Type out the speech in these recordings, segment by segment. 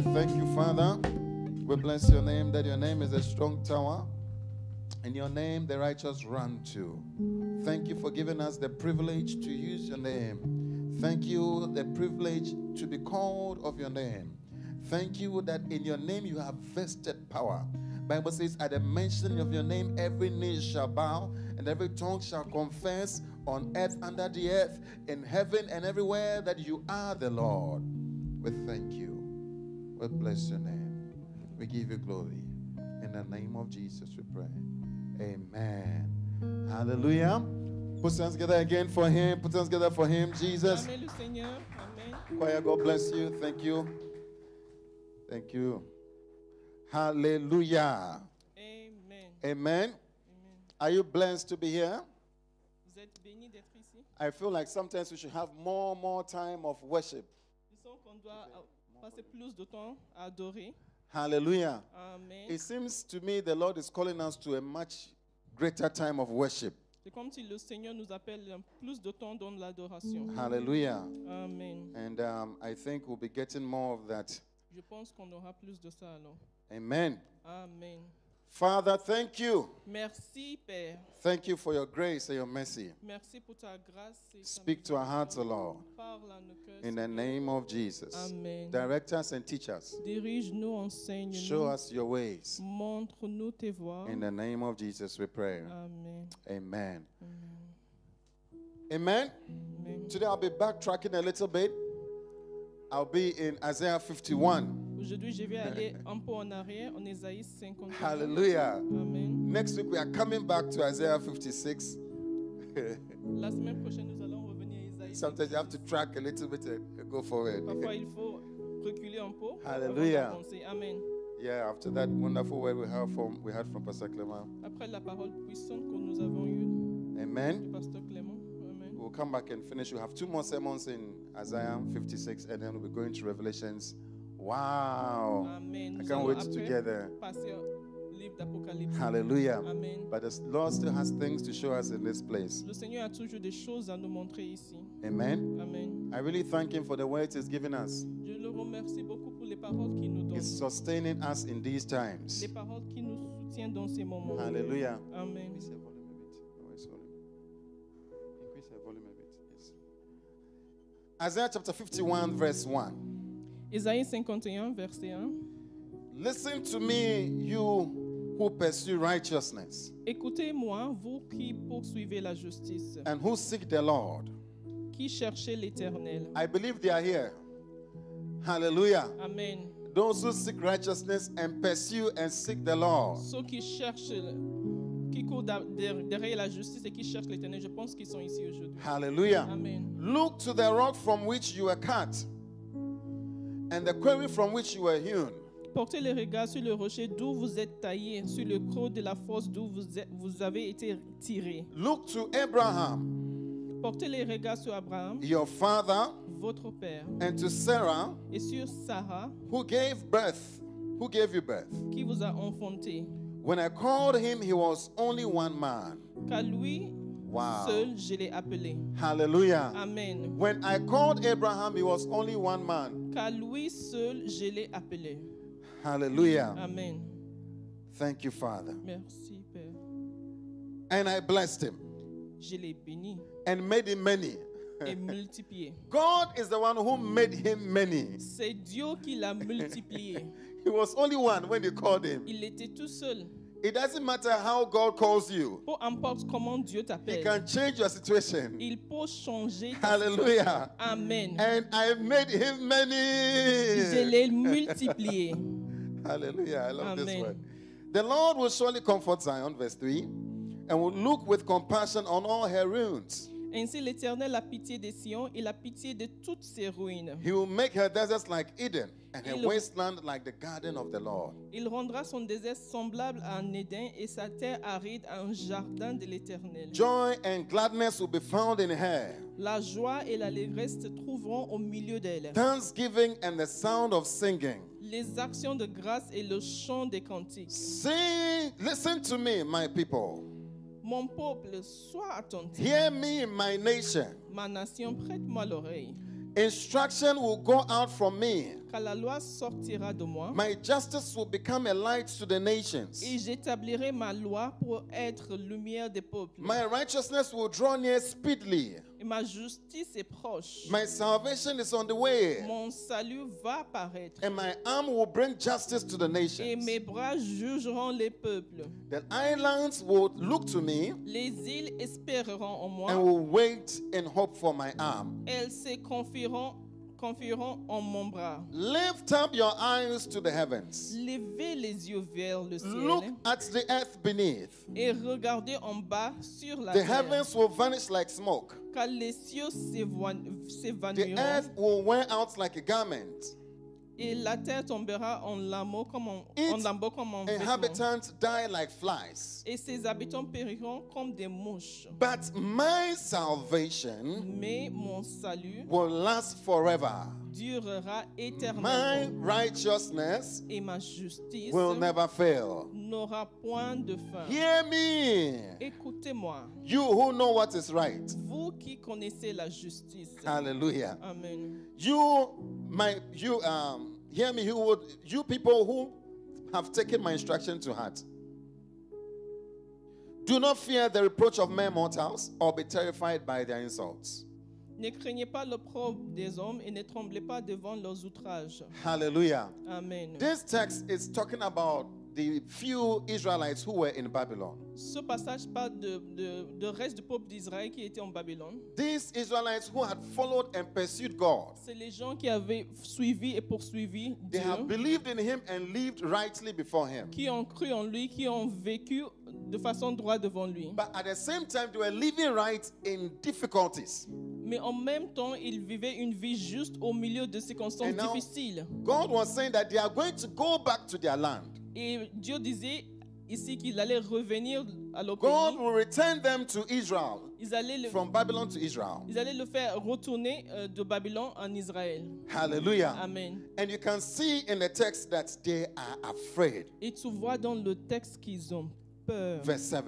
We thank you, Father. We bless your name that your name is a strong tower. In your name, the righteous run to. Thank you for giving us the privilege to use your name. Thank you the privilege to be called of your name. Thank you that in your name you have vested power. Bible says, at the mention of your name, every knee shall bow and every tongue shall confess on earth, under the earth, in heaven, and everywhere that you are the Lord. We thank you. We bless your name. We give you glory. In the name of Jesus, we pray. Amen. Hallelujah. Put hands together again for him. Put hands together for him, Jesus. Amen. Choir, God bless you. Thank you. Thank you. Hallelujah. Amen. Amen. Amen. Are you blessed to be here? I feel like sometimes we should have more more time of worship. Passer plus de temps à adorer. Hallelujah. Amen. It seems to me the Lord is calling us to a much greater time of worship. C'est comme si le Seigneur nous appelle plus de temps dans l'adoration. Hallelujah. Amen. And um, I think we'll be getting more of that. Je pense qu'on aura plus de ça alors. Amen. Amen. Father, thank you. Merci, Père. Thank you for your grace and your mercy. Merci pour ta grâce et Speak to our hearts, O Lord. Parle à nos cœurs, In the name of Jesus. Amen. Direct us and teach us. Dirige-nous, enseigne-nous. Show us your ways. Montre-nous tes voies. In the name of Jesus, we pray. Amen. Amen. Amen. Amen. Today I'll be backtracking a little bit. I'll be in Isaiah 51. Aujourd'hui, je vais aller un peu en arrière en Ésaïe Hallelujah. Amen. Next week, we are coming back to Isaiah 56. La semaine prochaine, nous allons revenir à Isaïe. Sometimes you have to track a little bit and go forward. Parfois, il faut reculer un peu. Hallelujah. Amen. Yeah, after that wonderful word we heard from we heard from Pastor Clement. Après la parole puissante que nous avons eue. Amen. Pasteur Clément. Amen. We'll come back and finish. We have two more sermons in Isaiah 56, and then we'll be going to Revelations Wow. Amen. I can't wait together. Hallelujah. Amen. But the Lord still has things to show us in this place. Le Seigneur a toujours des choses à nous montrer ici. Amen. Amen. I really thank him for the words he's given us. Je le remercie beaucoup pour les paroles qu'il nous donne. He's sustaining us in these times. Les paroles qui nous dans ces moments. Hallelujah. Amen. Isaiah chapter 51 verse 1. Isaïe 51, verset 1. Listen to me, you who pursue righteousness. Écoutez-moi, vous qui poursuivez la justice. And who seek the Lord. Qui cherchez l'Éternel. I believe they are here. Hallelujah. Amen. Those who seek righteousness and pursue and seek the Lord. Ceux qui cherchent qui courent derrière la justice et qui cherchent l'Éternel, je pense qu'ils sont ici aujourd'hui. Hallelujah. Amen. Look to the rock from which you were cut. And the quarry from which you were hewn. Portez les regards sur le rocher d'où vous êtes taillé, sur le creux de la force d'où vous, vous avez été tiré. Look to Abraham. Portez les regards sur Abraham, your father, votre père, and to Sarah, et sur Sarah, who gave birth, who gave you birth. Qui vous a enfanté. When I called him, he was only one man. Car lui, Wow. Seul, je l'ai appelé. Hallelujah. Amen. When I called Abraham, he was only one man. Car lui seul, je l'ai appelé. Hallelujah. Amen. Thank you, Father. Merci, Père. And I blessed him. Je l'ai béni. And made him many. Et multiplié. God is the one who made him many. C'est Dieu qui l'a multiplié. he was only one when you called him. Il était tout seul. It doesn't matter how God calls you. Peu importe comment Dieu t'appelle. He can change your situation. Il peut changer ta Hallelujah. Situation. Amen. And I made him many. Je l'ai multiplié. Hallelujah. I love Amen. this word. The Lord will surely comfort Zion, verse 3, and will look with compassion on all her ruins. Ainsi l'Éternel a pitié de Sion, et la pitié de toutes ses ruines. He will make her deserts like Eden. And il, a wasteland like the garden of the Lord. il rendra son désert semblable à un Éden et sa terre aride à un jardin de l'Éternel. Joy and gladness will be found in her. La joie et l'allégresse se trouveront au milieu d'elle. Thanksgiving and the sound of singing. Les actions de grâce et le chant des cantiques. Sing, listen to me, my people. Mon peuple, sois attentif. Hear me, my nation. Ma nation, prête-moi l'oreille. Instruction will go out from me. Car la loi sortira de moi. My justice will become a light to the nations. Et j'établirai ma loi pour être lumière des peuples. My righteousness will draw near speedily. Et ma justice est proche. My salvation is on the way. Mon salut va paraître. And my arm will bring justice to the nations. Et mes bras jugeront les peuples. The islands will look to me. Les îles espéreront en moi. And will wait and hope for my arm. Elles se confieront confieront en mon bras. Lift up your eyes to the heavens. Levez les yeux vers le ciel. Look at the earth beneath. Et regardez en bas sur la the terre. The heavens will vanish like smoke. Car les cieux s'évanouiront. The earth will wear out like a garment. Et la terre tombera en lambeaux comme en, Its en lambeaux comme en inhabitants die like flies. Et ses habitants périront comme des mouches. But my salvation Mais mon salut will last forever. durera éternellement. My righteousness et ma justice will never fail. n'aura point de fin. Hear me. Écoutez-moi. You who know what is right. Vous qui connaissez la justice. Hallelujah. Amen. You my you um hear me would you people who have taken my instruction to heart. Do not fear the reproach of men mortals or be terrified by their insults. Ne craignez pas l'opprobre des hommes et ne tremblez pas devant leurs outrages. Hallelujah. Amen. This text is talking about the few Israelites who were in Babylon. Ce passage parle de, de, de reste du peuple d'Israël qui était en Babylone. These Israelites who had followed and pursued God. C'est les gens qui avaient suivi et poursuivi They Dieu. have believed in Him and lived rightly before Him. Qui ont cru en lui, qui ont vécu de façon droite devant lui. But at the same time, they were living right in difficulties. mais en même temps, ils vivaient une vie juste au milieu de circonstances now, difficiles. God was saying that they are going to go back to their land. Et Dieu disait ici qu'il allait revenir à pays. God will return them to Israel. Ils allaient le, from Babylon to Israel. Ils allaient le faire retourner euh, de Babylon en Israël. Hallelujah. Amen. And you can see in the text that they are afraid. Et tu vois dans le texte qu'ils ont peur. Verse 7.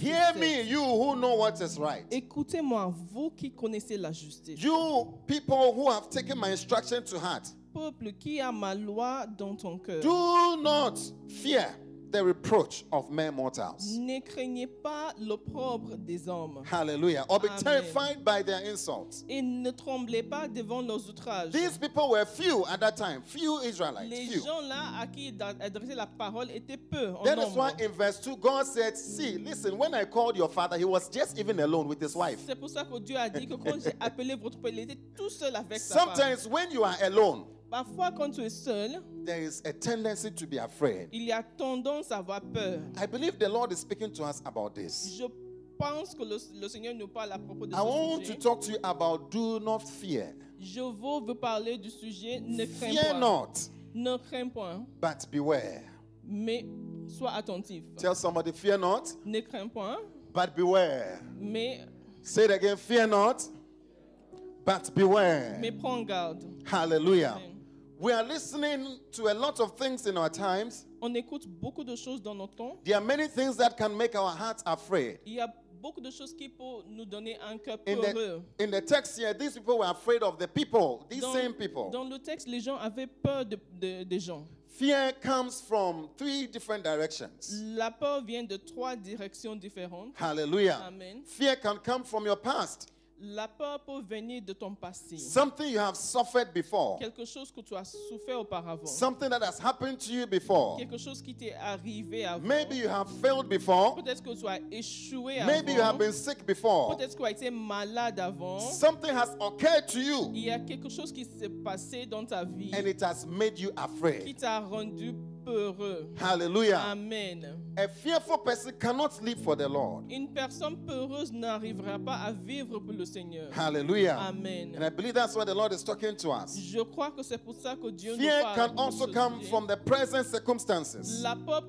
Hear me, you who know what is right. Écoutez-moi, vous qui connaissez la justice. You people who have taken my instruction to heart peuple qui a ma loi dans ton cœur. Do not fear the reproach of mere mortals. Ne craignez pas l'opprobre des hommes. Hallelujah. Or be Amen. terrified by their insults. Et ne tremblez pas devant leurs outrages. These people were few at that time, few Israelites. Les few. gens là à qui adressait la parole étaient peu en that nombre. That is why in verse 2 God said, "See, listen, when I called your father, he was just even alone with his wife." C'est pour ça que Dieu a dit que quand j'ai appelé votre père, il était tout seul avec sa femme. Sometimes when you are alone, Parfois, quand tu es seul, there is a tendency to be afraid. il y a tendance à avoir peur. I believe the Lord is speaking to us about this. Je pense que le, le Seigneur nous parle à propos de I ce want sujet. to talk to you about do not fear. Je veux vous parler du sujet ne crains Fear point. not, Ne crains point, but beware. mais sois attentif. Tell somebody, fear not, Ne crains point, but beware. mais, Say it again, fear not, but beware. mais prends garde. Hallelujah. Amen. We are listening to a lot of things in our times. On écoute beaucoup de choses dans notre temps. There are many things that can make our hearts afraid. Il y a beaucoup de choses qui peuvent nous donner un cœur peureux. In the text here, these people were afraid of the people, these dans, same people. Dans le texte, les gens avaient peur de, de, des gens. Fear comes from three different directions. La peur vient de trois directions différentes. Hallelujah. Amen. Fear can come from your past. La peur peut venir de ton passé. Something you have suffered before. Quelque chose que tu as souffert auparavant. Something that has happened to you before. Quelque chose qui t'est arrivé avant. Maybe you have failed before. Peut-être que tu as échoué avant. Maybe you have been sick before. Peut-être que tu as été malade avant. Something has occurred to you. Il y a quelque chose qui s'est passé dans ta vie. And it has made you afraid. Qui t'a rendu peur. peureux. Hallelujah. Amen. A fearful person cannot live for the Lord. Une personne peureuse n'arrivera pas à vivre pour le Seigneur. Hallelujah. Amen. And I believe that's what the Lord is talking to us. Je crois que c'est pour ça que Dieu Fear nous parle. Fear can also come from the present circumstances. La peur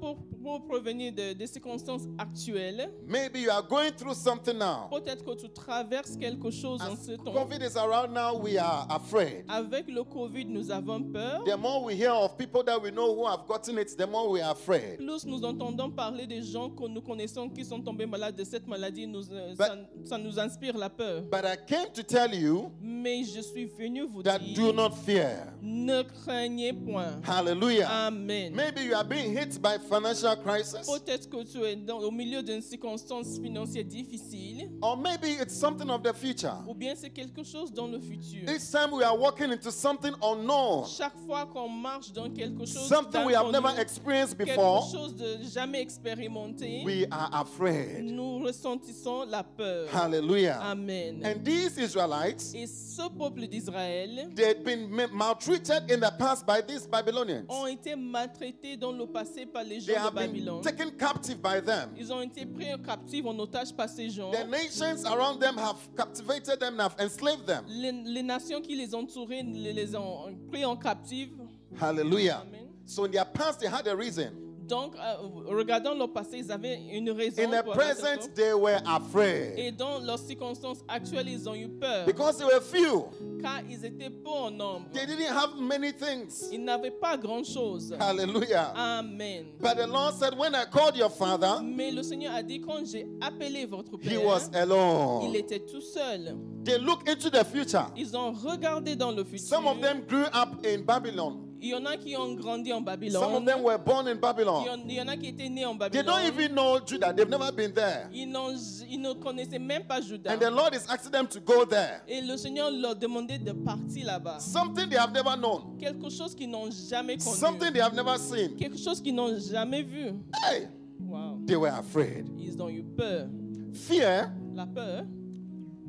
peut provenir des de circonstances actuelles. Maybe you are going through something now. Peut-être que tu traverses quelque chose As en ce temps. COVID is around now, we are afraid. Avec le COVID, nous avons peur. The more we hear of people that we know who have gotten it, the more we are afraid. Plus nous entendons parler des gens que nous connaissons qui sont tombés malades de cette maladie, nous, euh, but, ça, ça, nous inspire la peur. But I came to tell you Mais je suis venu vous that dire do not fear. ne craignez point. Hallelujah. Amen. Maybe you are being hit by financial financial crisis. Peut-être que tu es dans, au milieu d'une circonstance financière difficile. Or maybe it's something of the future. Ou bien c'est quelque chose dans le futur. Each time we are walking into something unknown. Chaque fois qu'on marche dans quelque chose something we have never experienced before. Quelque chose de jamais expérimenté. We are afraid. Nous ressentissons la peur. Hallelujah. Amen. And these Israelites. Et ce peuple d'Israël. They've been maltreated in the past by these Babylonians. Ont été maltraités dans le passé par les gens de Babylon. Taken captive by them. Ils ont été pris en captive, en otage par ces gens. The nations around them have captivated them, and enslaved them. Les, les nations qui les entouraient les, les ont pris en captive. Hallelujah. Amen. So in their past they had a reason. Donc, euh, regardant leur passé, ils avaient une raison. In the present, they were afraid. Et dans leurs circonstances actuelles, ils ont eu peur. Because they were few. Car ils étaient peu en nombre. They didn't have many things. Ils n'avaient pas grand chose. Hallelujah. Amen. But the Lord said, when I called your father, mais le Seigneur a dit quand j'ai appelé votre père, he was alone. Il était tout seul. They looked into the future. Ils ont regardé dans le futur. Some of them grew up in Babylon. Il y en a qui ont grandi en Babylone. Some of them were born in Babylon. Il y en a qui étaient nés en Babylone. They don't even know Judah. They've never been there. Ils, ne connaissaient même pas Judah. And the Lord is asking them to go there. Et le Seigneur leur demandait de partir là-bas. Something they have never known. Quelque chose qu'ils n'ont jamais connu. Something they have never seen. Quelque chose qu'ils n'ont jamais vu. Hey! Wow. They were afraid. Ils ont eu peur. Fear. La peur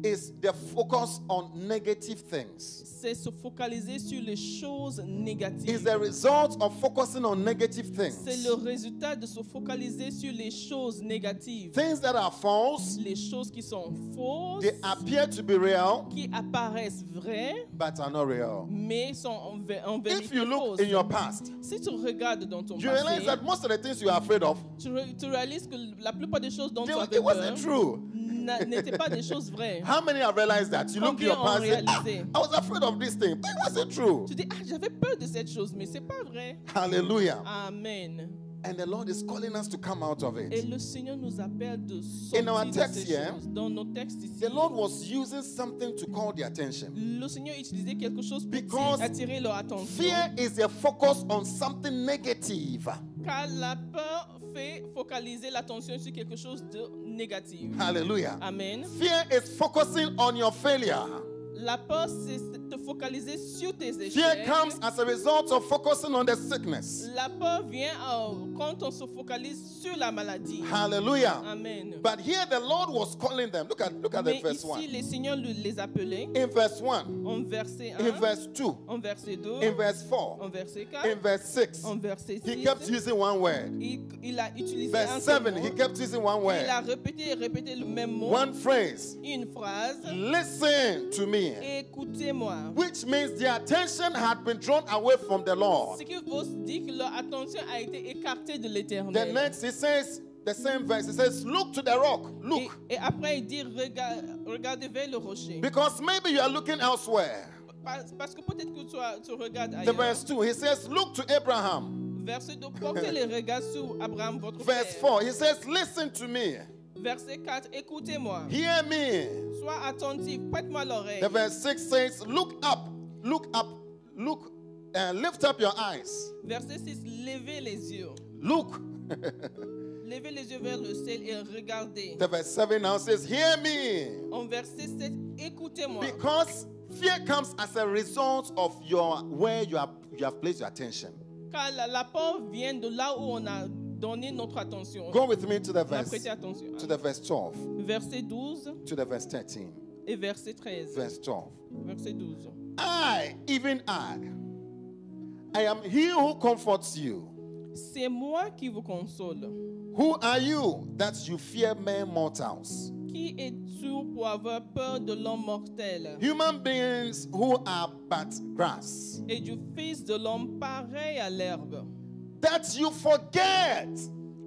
is the focus on negative things. C'est se focaliser sur les choses négatives. Is the result of focusing on negative things. C'est le résultat de se focaliser sur les choses négatives. Things that are false. Les choses qui sont fausses. They appear to be real. Qui apparaissent vraies. But are not real. Mais sont en, en vérité If you look fausses. in your past. Si tu regardes dans ton you passé. You realize that most of the things you are afraid of. Tu, tu réalises que la plupart des choses dont tu as peur. It wasn't true. n'étaient pas des choses vraies. How many have realized that? You look at your past ah, I was afraid of this thing, but it wasn't true. Tu dis, ah, j'avais peur de cette chose, mais c'est pas vrai. Hallelujah. Amen. And the Lord is calling us to come out of it. Et le Seigneur nous appelle de sortir In our text de here, Dans nos textes ici, the Lord was using something to call the attention. Le Seigneur utilisait quelque chose pour Because attirer leur attention. fear is a focus on something negative. car la peur fait focaliser l'attention sur quelque chose de négatif. Hallelujah. Amen. Fear is focusing on your failure. La peur, c'est te focaliser sur tes échecs. Fear comes as a result of focusing on the sickness. La peur vient en quand on se focalise sur la maladie. Hallelujah. Amen. But here the Lord was calling them. Look at look at Mais the verse ici, 1. le Seigneur les appelait. In verse 1. En verset 1. In verse 2. En verset 2. In verse 4. En verset 4. In verse 6. En verset 6. He kept using one word. Il, il a utilisé verse un 7, he kept using one word. Il a répété et répété le même mot. One phrase. Une phrase. Listen to me. Écoutez-moi. Which means their attention had been drawn away from the Lord. Ce qui veut dire que leur attention a été écartée The next, he says, the same verse, he says, Look to the rock, look. Et, et après, il dit, Regarde, Regardez vers le rocher. Because maybe you are looking elsewhere. Parce, que peut-être que tu, tu regardes ailleurs. The verse 2, he says, Look to Abraham. Verset 2, portez les regards sur Abraham, votre Verse père. Verse 4, he says, Listen to me. Verset 4, écoutez-moi. Hear me. Sois attentif, prête-moi l'oreille. The verse 6 says, Look up, look up, look, and uh, lift up your eyes. Verset 6, levez les yeux. Look. Levez les yeux vers le ciel et regardez. The verse 7 now says, Hear me. En verset 7, écoutez-moi. Because fear comes as a result of your where you, are, you have placed your attention. Car la, peur vient de là où on a donné notre attention. Go with me to the verse. To the verse 12. Verset 12. To the verse 13. Et verset 13. Verse 12. I, even I, I am he who comforts you. C'est moi qui vous console. Who are you that you fear men mortals? Qui es-tu pour avoir peur de l'homme mortel? Human beings who are but grass. Et du fils de l'homme pareil à l'herbe. That you forget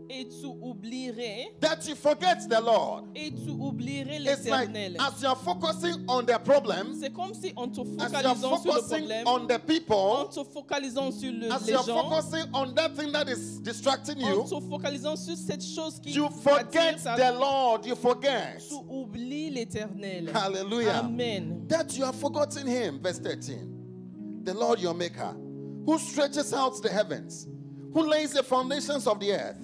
Et tu oublierais. That you forget the Lord. Et tu oublierais Like, as you're focusing on the problem. C'est comme si on te sur le problème. On the people. En te focalisant sur le, as les you're gens. Focusing on that thing that is distracting you. En te focalisant sur cette chose qui. You forget ta... the Lord. You forget. Tu oublies l'Éternel. Hallelujah. Amen. That you have forgotten Him. Verse 13. The Lord your Maker, who stretches out the heavens, who lays the foundations of the earth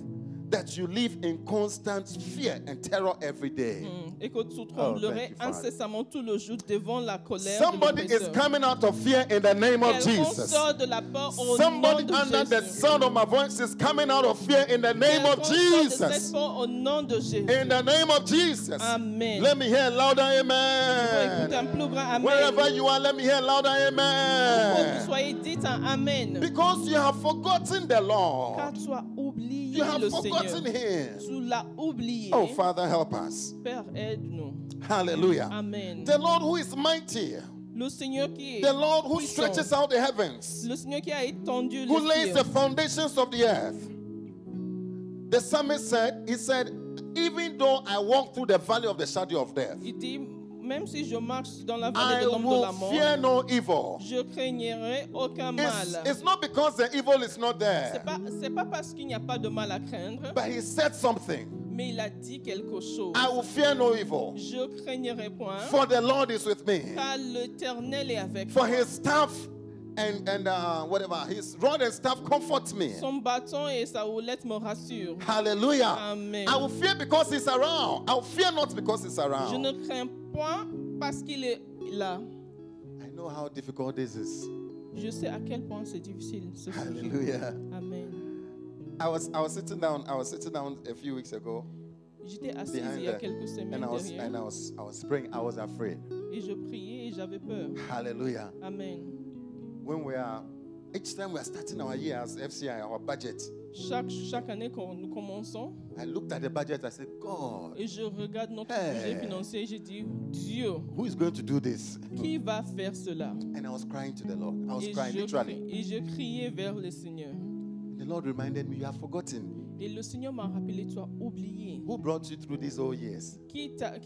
that you live in constant fear and terror every day. Mm. oh, Somebody is coming out of fear in the name of Jesus. Somebody under the sound of my voice is coming out of fear in the name of Jesus. In the name of Jesus. Amen. Let me hear louder amen. Wherever you are, let me hear louder amen. Because you have forgotten the law. you have forgotten forgotten Him. Oh, Father, help us. Hallelujah. Amen. The Lord who is mighty. Le Seigneur qui est the Lord who puissant. stretches out the heavens. Le Seigneur qui a étendu who lays the foundations of the earth. The psalmist said, he said, even though I walk through the valley of the shadow of death. Il dit, Même si je marche dans la vallée de l'ombre de la mort, je craignerai aucun mal. C'est pas, c'est pas parce qu'il n'y a pas de mal à craindre. Mais il a dit quelque chose. I will no Je craignerai point. For the Lord Car l'Éternel est avec moi. For his staff and, and uh, whatever. His rod and staff comfort me. Son bâton et sa houlette me rassure. Hallelujah. Amen. I will fear because he's around. I will fear not because he's around. Je ne crains point parce qu'il est là. I know how difficult this is. Je sais à quel point c'est difficile ce Hallelujah. Amen. I was I was sitting down I was sitting down a few weeks ago. J'étais assis il y a quelques semaines and I was, derrière. And I was I was praying. I was afraid. Et je priais et j'avais peur. Hallelujah. Amen. when we are, each time we are starting our year as FCI, our budget. Chaque, chaque année quand nous commençons, I looked at the budget, I said, God, et je regarde notre hey, budget financier et je dis, Dieu, who is going to do this? qui va faire cela? And I was crying to the Lord. I was et crying je, Et je criais vers le Seigneur. the Lord reminded me, you have forgotten. Et le Seigneur m'a rappelé, tu as oublié. Who brought you through these whole years? Qui t'a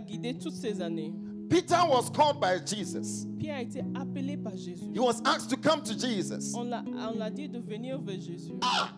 guidé toutes ces années? Peter was called by Jesus. Pierre a été appelé par Jésus. He was asked to come to Jesus. On l'a dit de venir vers Jésus. Ah!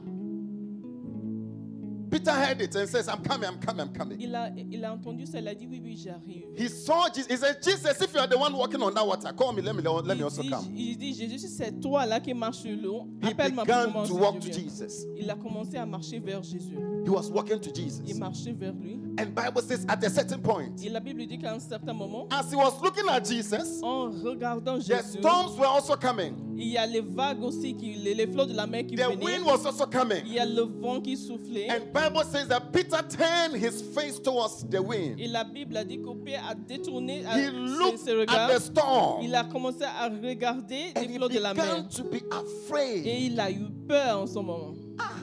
Peter heard it and says, I'm coming, I'm coming, I'm coming. Il a, il a entendu cela, dit oui, oui, j'arrive. He saw Jesus. He said, Jesus, if you are the one walking on that water, call me, let me, let me also dit, come. Il dit, Jésus, si c'est toi là qui marches sur l'eau, appelle-moi pour commencer. To walk to Jesus. Il a commencé à marcher vers Jésus. He was walking to Jesus. Il marchait vers lui. And Bible says at a certain point. Et la Bible dit qu'à un certain moment. As he was looking at Jesus. En regardant Jésus. The storms were also coming. Il y a les vagues aussi qui, les, les flots de la mer qui venaient. The wind was also coming. Il y a le vent qui soufflait. And Bible says that Peter turned his face towards the wind. Et la Bible a dit que Pierre a détourné à he looked ses, regards. At the storm. Il a commencé à regarder les flots de la mer. To be afraid. Et il a eu peur en ce moment. Ah.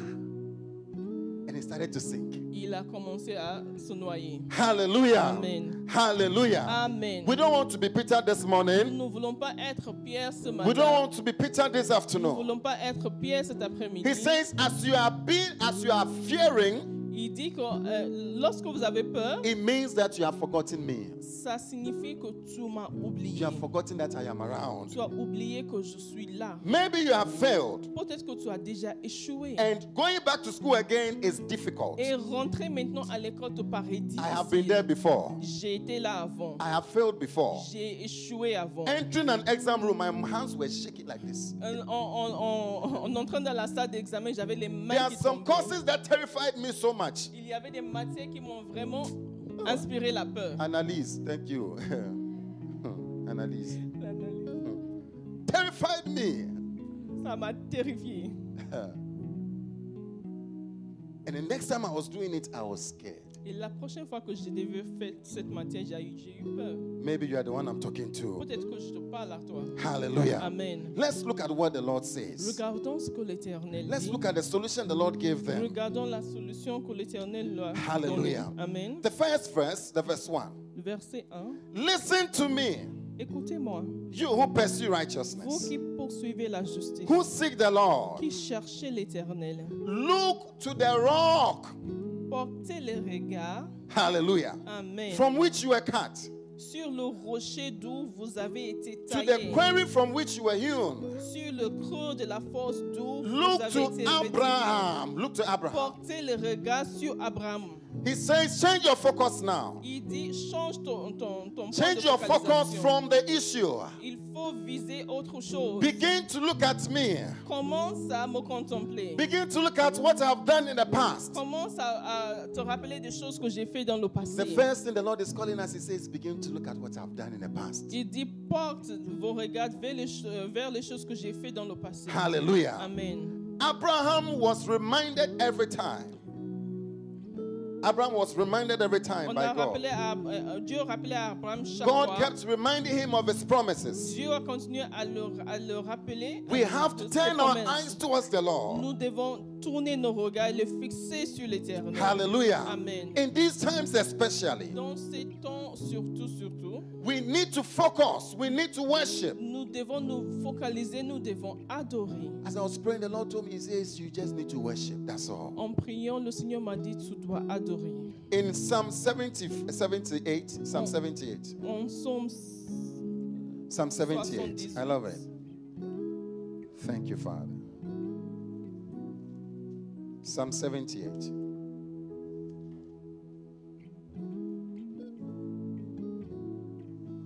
And he started to sink. il a commencé à se noyer. Hallelujah. Amen. Hallelujah. Amen. We don't want to be Peter this morning. Nous ne voulons pas être Pierre ce matin. We don't want to be Peter this afternoon. Nous ne voulons pas être Pierre cet après-midi. He says, as you are being, as you are fearing. Il dit que euh, lorsque vous avez peur, It means that you have forgotten me. ça signifie que tu m'as oublié. You have forgotten that I am around. Tu as oublié que je suis là. Maybe you have failed. Peut-être que tu as déjà échoué. And going back to school again is difficult. Et rentrer maintenant à l'école te paraît difficile. I have been there before. J'ai été là avant. I have failed before. J'ai échoué avant. Entering an exam room, my hands were shaking like this. Euh, en, en, en, en entrant dans la salle d'examen, j'avais les mains There qui are some courses that terrified me so much. Il y avait des matières qui m'ont vraiment inspiré la peur. Analyse, thank you. Analyse. Terrified me. Ça m'a terrifié. And the next time I was doing it, I was scared. Et la prochaine fois que je devais faire cette matière, j'ai eu, peur. Maybe you are the one I'm talking to. Peut-être que je te parle à toi. Hallelujah. Amen. Let's look at what the Lord says. Regardons ce que l'Éternel dit. Let's look at the solution the Lord gave them. Regardons la solution que l'Éternel leur a Hallelujah. Amen. The first verse, the verse 1. Le verset 1. Listen to me. Écoutez-moi. You who pursue righteousness. Vous qui poursuivez la justice. Who seek the Lord. Qui cherchez l'Éternel. Look to the rock. Portez les regards. Hallelujah. Amen. From which you were cut. Sur le rocher d'où vous avez été taillé. To the quarry from which you were hewn. Sur le creux de la force d'où vous avez été Look to Abraham. Look to Abraham. Portez les regards sur Abraham. He says, change your focus now. Il dit, change ton, ton, ton change your focus from the issue. Il faut viser autre chose. Begin to look at me. Commence à me contempler. Begin to look at what I've done in the past. Commence à, à te rappeler des choses que j'ai fait dans le passé. The first thing the Lord is calling us, He says, begin to look at what I've done in the past. Il dit, porte vos regards vers les, vers les choses que j'ai fait dans le passé. Hallelujah. Amen. Abraham was reminded every time. Abraham was reminded every time by God. Euh, God kept reminding him of his promises. We have to turn our eyes towards the Lord. tourner nos regards et les fixer sur l'éternel. Hallelujah. Amen. In these times especially. Dans ces temps surtout, surtout. We need to focus. We need to worship. Nous devons nous focaliser, nous devons adorer. As I was praying, the Lord told me, He says, you just need to worship. That's all. En priant, le Seigneur m'a dit, tu dois adorer. In Psalm 70, 78, Psalm 78. En Psalm, Psalm 78. 78. I love it. Thank you, Father. Psalm 78.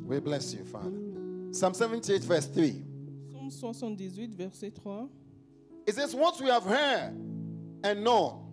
We bless you, Father. Psalm 78, verse 3. Psalm 78, verse 3. It says, What we have heard and known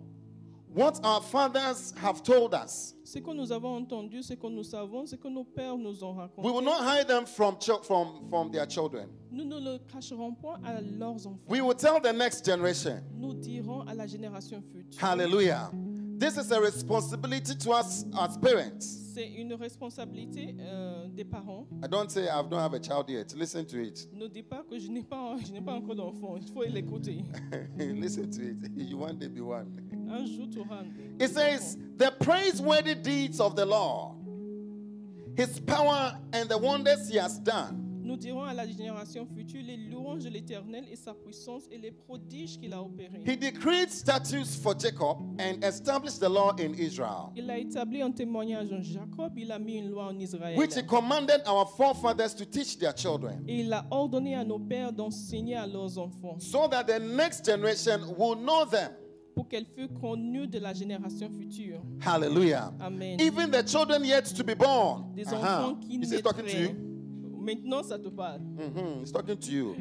what our fathers have told us. Ce que nous avons entendu, ce que nous savons, ce que nos pères nous ont raconté. We will not hide them from from from their children. Nous ne le cacherons point à leurs enfants. We will tell the next generation. Nous dirons à la génération future. Hallelujah. This is a responsibility to us as parents. C'est une responsabilité euh, des parents. I don't say I don't have a child yet. Listen to it. Ne dis pas que je n'ai pas je n'ai pas encore d'enfant. Il faut l'écouter. Listen to it. You want day be one. It says, The praiseworthy deeds of the Lord, His power and the wonders He has done. Nous dirons à la génération future les louanges de l'Éternel et sa puissance et les prodiges qu'il a opérés. He decreed statutes for Jacob and established the law in Israel. Il a établi un témoignage en Jacob, il a mis une loi en Israël. Which he commanded our forefathers to teach their children. Et il a ordonné à nos pères d'enseigner à leurs enfants. So that the next generation will know them pour qu'elle fût connue de la génération future. Hallelujah. Amen. Even the children yet to be born. Des uh-huh. enfants uh-huh. qui Is talking to you? Maintenant, ça te parle. Mm-hmm. It's talking to you.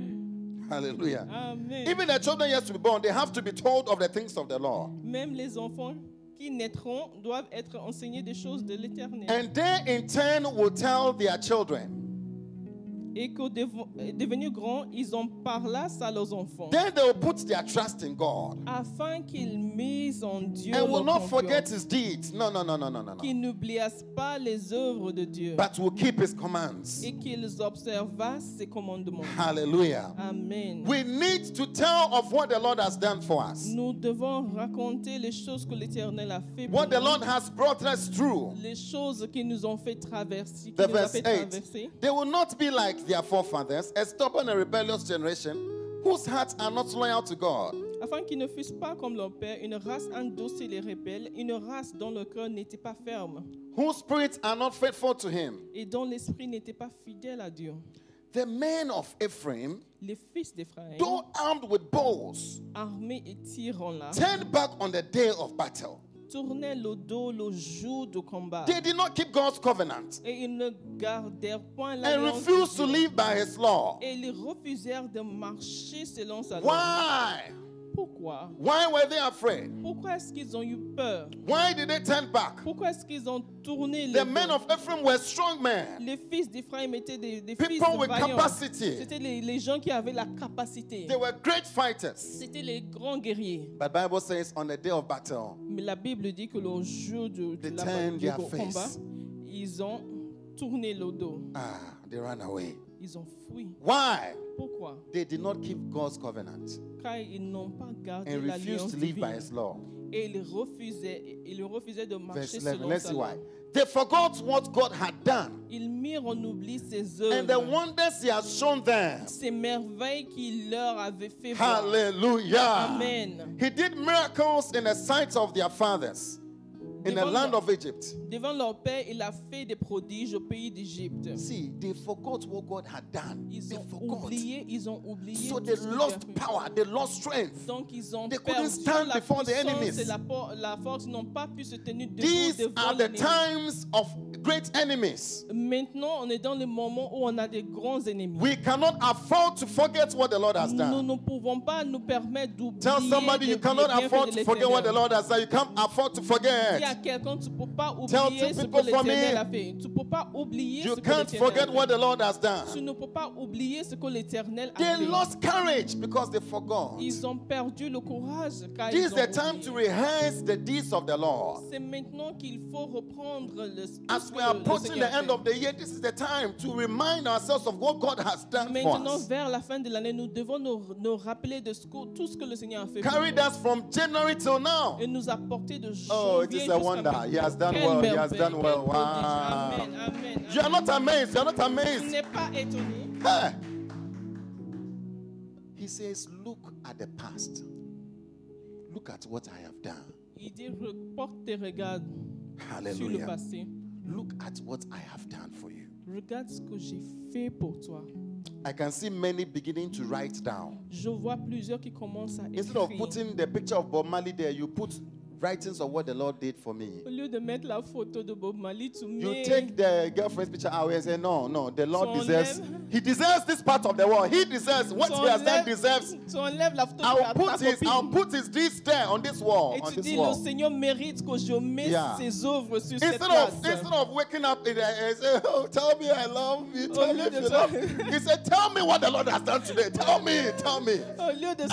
Hallelujah. Amen. Even the children yet to be born, they have to be told of the things of the Lord. Même les enfants qui naîtront doivent être enseignés des choses de l'Éternel. And they in turn will tell their children. Et que euh, devenus grands, ils en parlent à leurs enfants. Then they will put their trust in God. Afin qu'ils misent en Dieu. And will not forget His deeds. No, no, no, no, no, no. Qu'ils n'oublient pas les œuvres de Dieu. But will keep His commands. Et qu'ils observent ses commandements. Hallelujah. Amen. We need to tell of what the Lord has done for us. Nous devons raconter les choses que l'Éternel a fait. Pour what the Lord has brought us through. Les choses qui nous ont fait traverser. The verse eight. Traverser. They will not be like their forefathers, a stubborn and rebellious generation whose hearts are not loyal to God. Afin qu'ils ne fussent pas comme leur père, une race indocile et rebelle, une race dont le cœur n'était pas ferme. Whose spirits are not faithful to Him. Et dont l'esprit n'était pas fidèle à Dieu. The men of Ephraim, les fils d'Éphraïm, though armed with bows, armés et tirant là, turned back on the day of battle tournaient le dos le jour du combat. They did not keep God's covenant. Et ils ne gardèrent point la And refused to live by his law. Et ils refusèrent de marcher selon sa loi. Why? Pourquoi? Why were they afraid? Pourquoi est-ce qu'ils ont eu peur? Why did they turn back? Pourquoi est-ce qu'ils ont tourné les The men of Ephraim were strong men. Les fils d'Éphraïm étaient des, des fils de with capacity. C'était les, les gens qui avaient la capacité. They were great fighters. C'était les grands guerriers. But Bible says on the day of battle, Mais la Bible dit que le jour de, de la, bataille, du combat, ils ont tourné le dos. Ah, they ran away. ils ont fui. Why? Pourquoi? They did not keep God's covenant. Car ils n'ont pas gardé and refused to live divine. by His law. Et ils refusaient, ils refusaient de marcher Verse 11, selon let's see why. They forgot what God had done. Ils mirent en oubli ses œuvres. And the wonders He has shown them. Ces merveilles qu'il leur avait fait voir. Hallelujah. Amen. He did miracles in the sight of their fathers. in the land of Egypt. Devant leur père, il a fait des prodiges au pays d'Égypte. See, they forgot what God had done. Ils ont oublié, ils ont oublié. So they lost power, they lost strength. Donc ils ont they couldn't stand la before the enemies. Et la, la force n'ont pas pu se tenir debout These are the times of great enemies. Maintenant, on est dans le moment où on a des grands ennemis. We cannot afford to forget what the Lord has done. Nous ne pouvons pas nous permettre d'oublier. Tell somebody you cannot afford to forget what the Lord has done. You can't afford to forget quelqu'un, tu ne peux pas oublier ce que l'Éternel a fait. Tu ne peux pas oublier ce que l'Éternel a fait. Tu ne peux pas oublier ce que l'Éternel a fait. lost courage because they forgot. Ils ont perdu le courage car This ils ont is the time to rehearse the deeds of the Lord. C'est maintenant qu'il faut reprendre le As we are approaching the end of the year, this is the time to remind ourselves of what God has done Maintenant, for us. Maintenant, vers la fin de l'année, nous devons nous, nous rappeler de ce tout ce que le Seigneur a fait. Carried us from January till now. Et nous a porté de janvier oh, it wonder. He has done well. He has done well. Wow. You are not amazed. You are not amazed. He says, Look at the past. Look at what I have done. Hallelujah. Look at what I have done for you. I can see many beginning to write down. Instead of putting the picture of Bob Marley there, you put writings of what the Lord did for me. Au lieu de mettre la photo de Bob Marley, tu You take the girlfriend's picture away ah, and say, no, no, the Lord Tu deserves, he deserves this part of the world. He deserves what Tu he has done deserves. tu la photo I'll put his, I'll put his This there on this wall, on this wall. Instead of, instead of waking up in the and eh, say, oh, tell me I love you, tell me if you love He said, tell me what the Lord has done today. Tell me, tell me. Au lieu de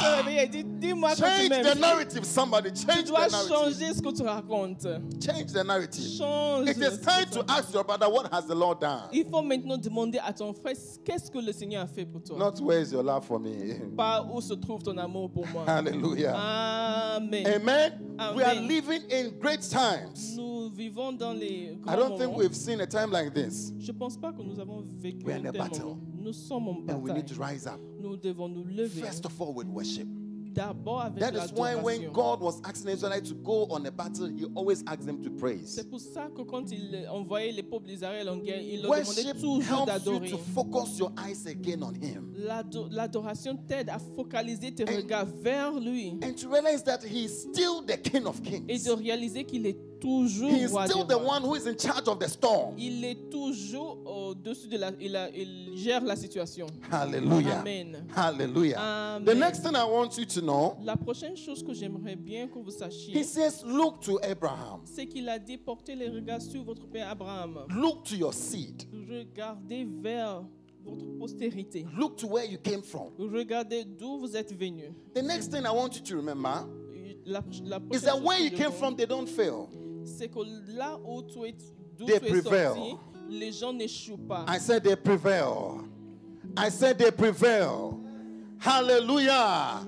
dit, dis-moi Change the narrative, somebody. Change the narrative changer ce que tu racontes. Change the narrative. Change It is time to ask your brother, what has the Lord done? Il faut maintenant demander à ton frère, qu'est-ce que le Seigneur a fait pour toi? Not where is your love for me. Pas où se trouve ton amour pour moi. Hallelujah. Amen. Amen. Amen. We are living in great times. Nous vivons dans les grands I don't moments. think we've seen a time like this. Je pense pas que nous avons vécu We're in a battle. Moment. Nous sommes en bataille. And we need to rise up. Nous devons nous lever. First of all with worship. That is why when God was asking Israel to go on a battle, he always asked them to praise. C'est pour ça que quand il envoyait les peuples d'Israël en guerre, il leur demandait toujours d'adorer. to focus your eyes again on him. L'adoration t'aide à focaliser tes regards vers lui. And to realize that he is still the king of kings. Et de réaliser qu'il est toujours He is roi still des the rois. one who is in charge of the storm. Il est toujours au-dessus de la il, a- il gère la situation. Hallelujah. Amen. Hallelujah. The next thing I want you to know, La prochaine chose que j'aimerais bien que vous sachiez, he says, Look to Abraham, c'est qu'il a dit portez les regards sur votre père Abraham. look to your seed, Regardez vers votre postérité. look to where you came from. Regardez d'où vous êtes venu. The next thing I want you to remember La, la prochaine is that chose where you came from, they don't fail c'est que là où tu es, d'où les gens n'échouent pas. I said they prevail. I said they prevail. Hallelujah.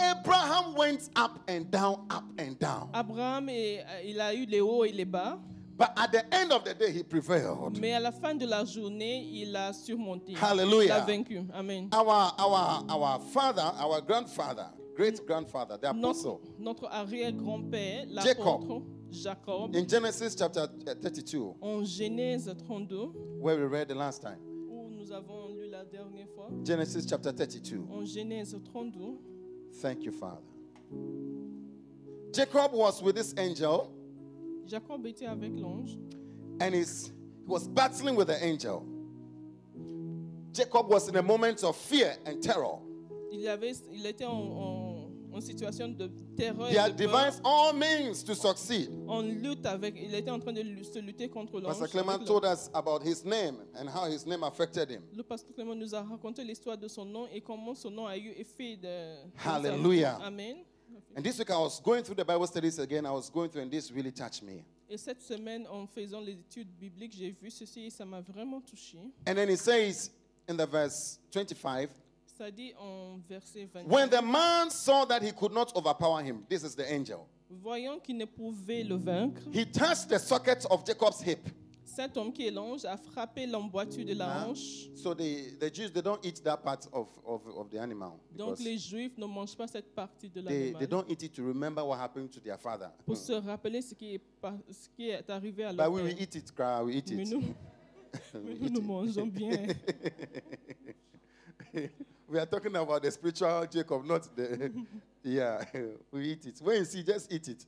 Abraham went up and down, up and down. Abraham, il a eu les hauts et les bas. But at the end of the day, he prevailed. Mais à la fin de la journée, il a surmonté. Hallelujah. Il a vaincu. Amen. Our, our, our father, our grandfather, great grandfather, the apostle. Notre, notre arrière-grand-père, pere Jacob, Jacob. In Genesis chapter uh, 32. En Genèse 32. Where we read the last time. Où nous avons lu la dernière fois. Genesis chapter 32. En Genèse 32. Thank you, Father. Jacob was with this angel. Jacob était avec l'ange. And he's, he was battling with the angel. Jacob was in a moment of fear and terror. Il, avait, il était en, en, en situation de terreur. He had devised all means to succeed. En lutte avec, il était en train de se lutter contre l'ange. Pastor Clement told us about his name and how his name affected him. Le pasteur Clement nous a raconté l'histoire de son nom et comment son nom a eu effet de. Hallelujah. Amen. And this week I was going through the Bible studies again. I was going through and this really touched me. Et cette semaine, en faisant les études bibliques, j'ai vu ceci et ça m'a vraiment touché. And then it says in the verse 25, Ça dit en verset 25. when the man saw that he could not overpower him, this is the angel, voyant qu'il ne pouvait le vaincre, he touched the socket of Jacob's hip. Cet homme qui est l'ange a frappé l'emboîture de la Hein? hanche. So the, the Jews they don't eat that part of, of, of the animal. Donc les Juifs ne mangent pas cette partie de they, they l'animal don't eat it to remember what happened to their father. pour hmm. se rappeler ce qui est, ce qui est arrivé à leur But we will eat it, cry, we eat it. mais We nous, nous mangeons bien. we are talking about the spiritual Jacob, not the. yeah, we eat it. When you see, just eat it.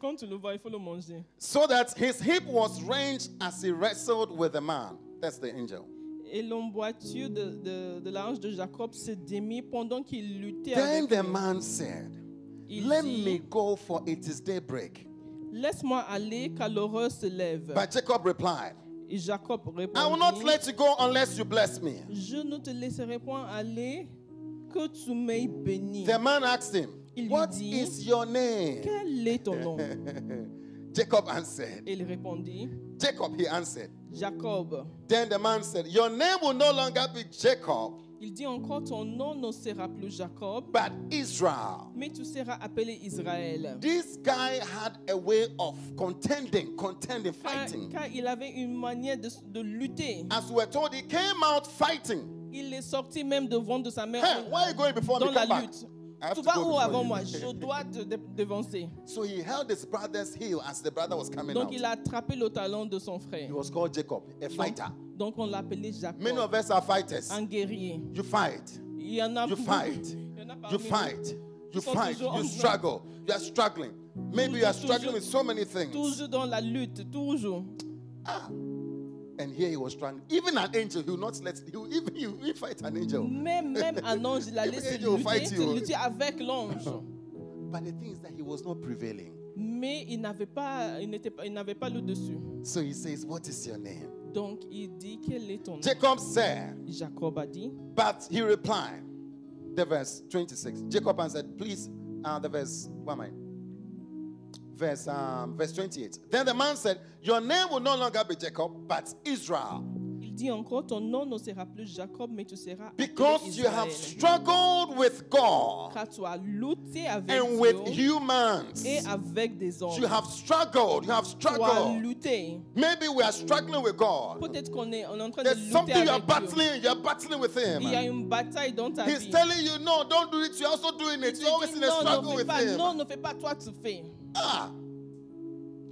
Come to Luba, follow Monday. So that his hip was ranged as he wrestled with the man. That's the angel. Et l'emboîture de, de, de l'ange de Jacob se démit pendant qu'il luttait Then avec the man said, Il Let dit, me go, for it is daybreak. Laisse-moi aller, car l'horreur se lève. But Jacob replied, Jacob I will not let you go unless you bless me. Je ne te laisserai point aller que tu m'aies béni. The man asked him, What is your name? Quel est ton nom? Jacob answered. Il répondit, Jacob, he answered. Jacob. Then the man said, Your name will no longer be Jacob. Il dit encore ton nom ne sera plus Jacob, but Israel. mais tu seras appelé Israël. This guy had a way of contending, contending, fighting. Car, car il avait une manière de, de lutter. As we we're told, he came out fighting. Il est sorti même devant de sa mère hey, where are you going before dans me? la Come lutte. Back. Tu vas où avant moi? Je dois te devancer. So he held his brother's heel as the brother was coming Donc out. il a attrapé le talon de son frère. He was called Jacob, a fighter. Donc, on l'appelait Jacob. Many of us are fighters. Un guerrier. You fight. Il y en a you fight. you fight. You fight. You struggle. You are struggling. Maybe you are struggling with so many things. Toujours dans la lutte, toujours. Ah. And here he was trying. Even an angel, he will not let. He will even he will fight an angel. Même même un ange, la laisse se lutter, se lutter avec l'ange. But the thing is that he was not prevailing. Mais il n'avait pas, il n'était pas, il n'avait pas le dessus. So he says, "What is your name?" Donc il dit, quel est ton nom? Jacob said. Jacob a dit. But he replied, the verse 26. Jacob answered, "Please, uh, the verse. What am I? verse um, verse 28. Then the man said, Your name will no longer be Jacob, but Israel. Because you have struggled with God and with humans. You have struggled. You have struggled. Maybe we are struggling with God. There's something you are battling. You are battling with Him. He's telling you, No, don't do it. You're also doing it. You're always in a struggle with Him. Ah!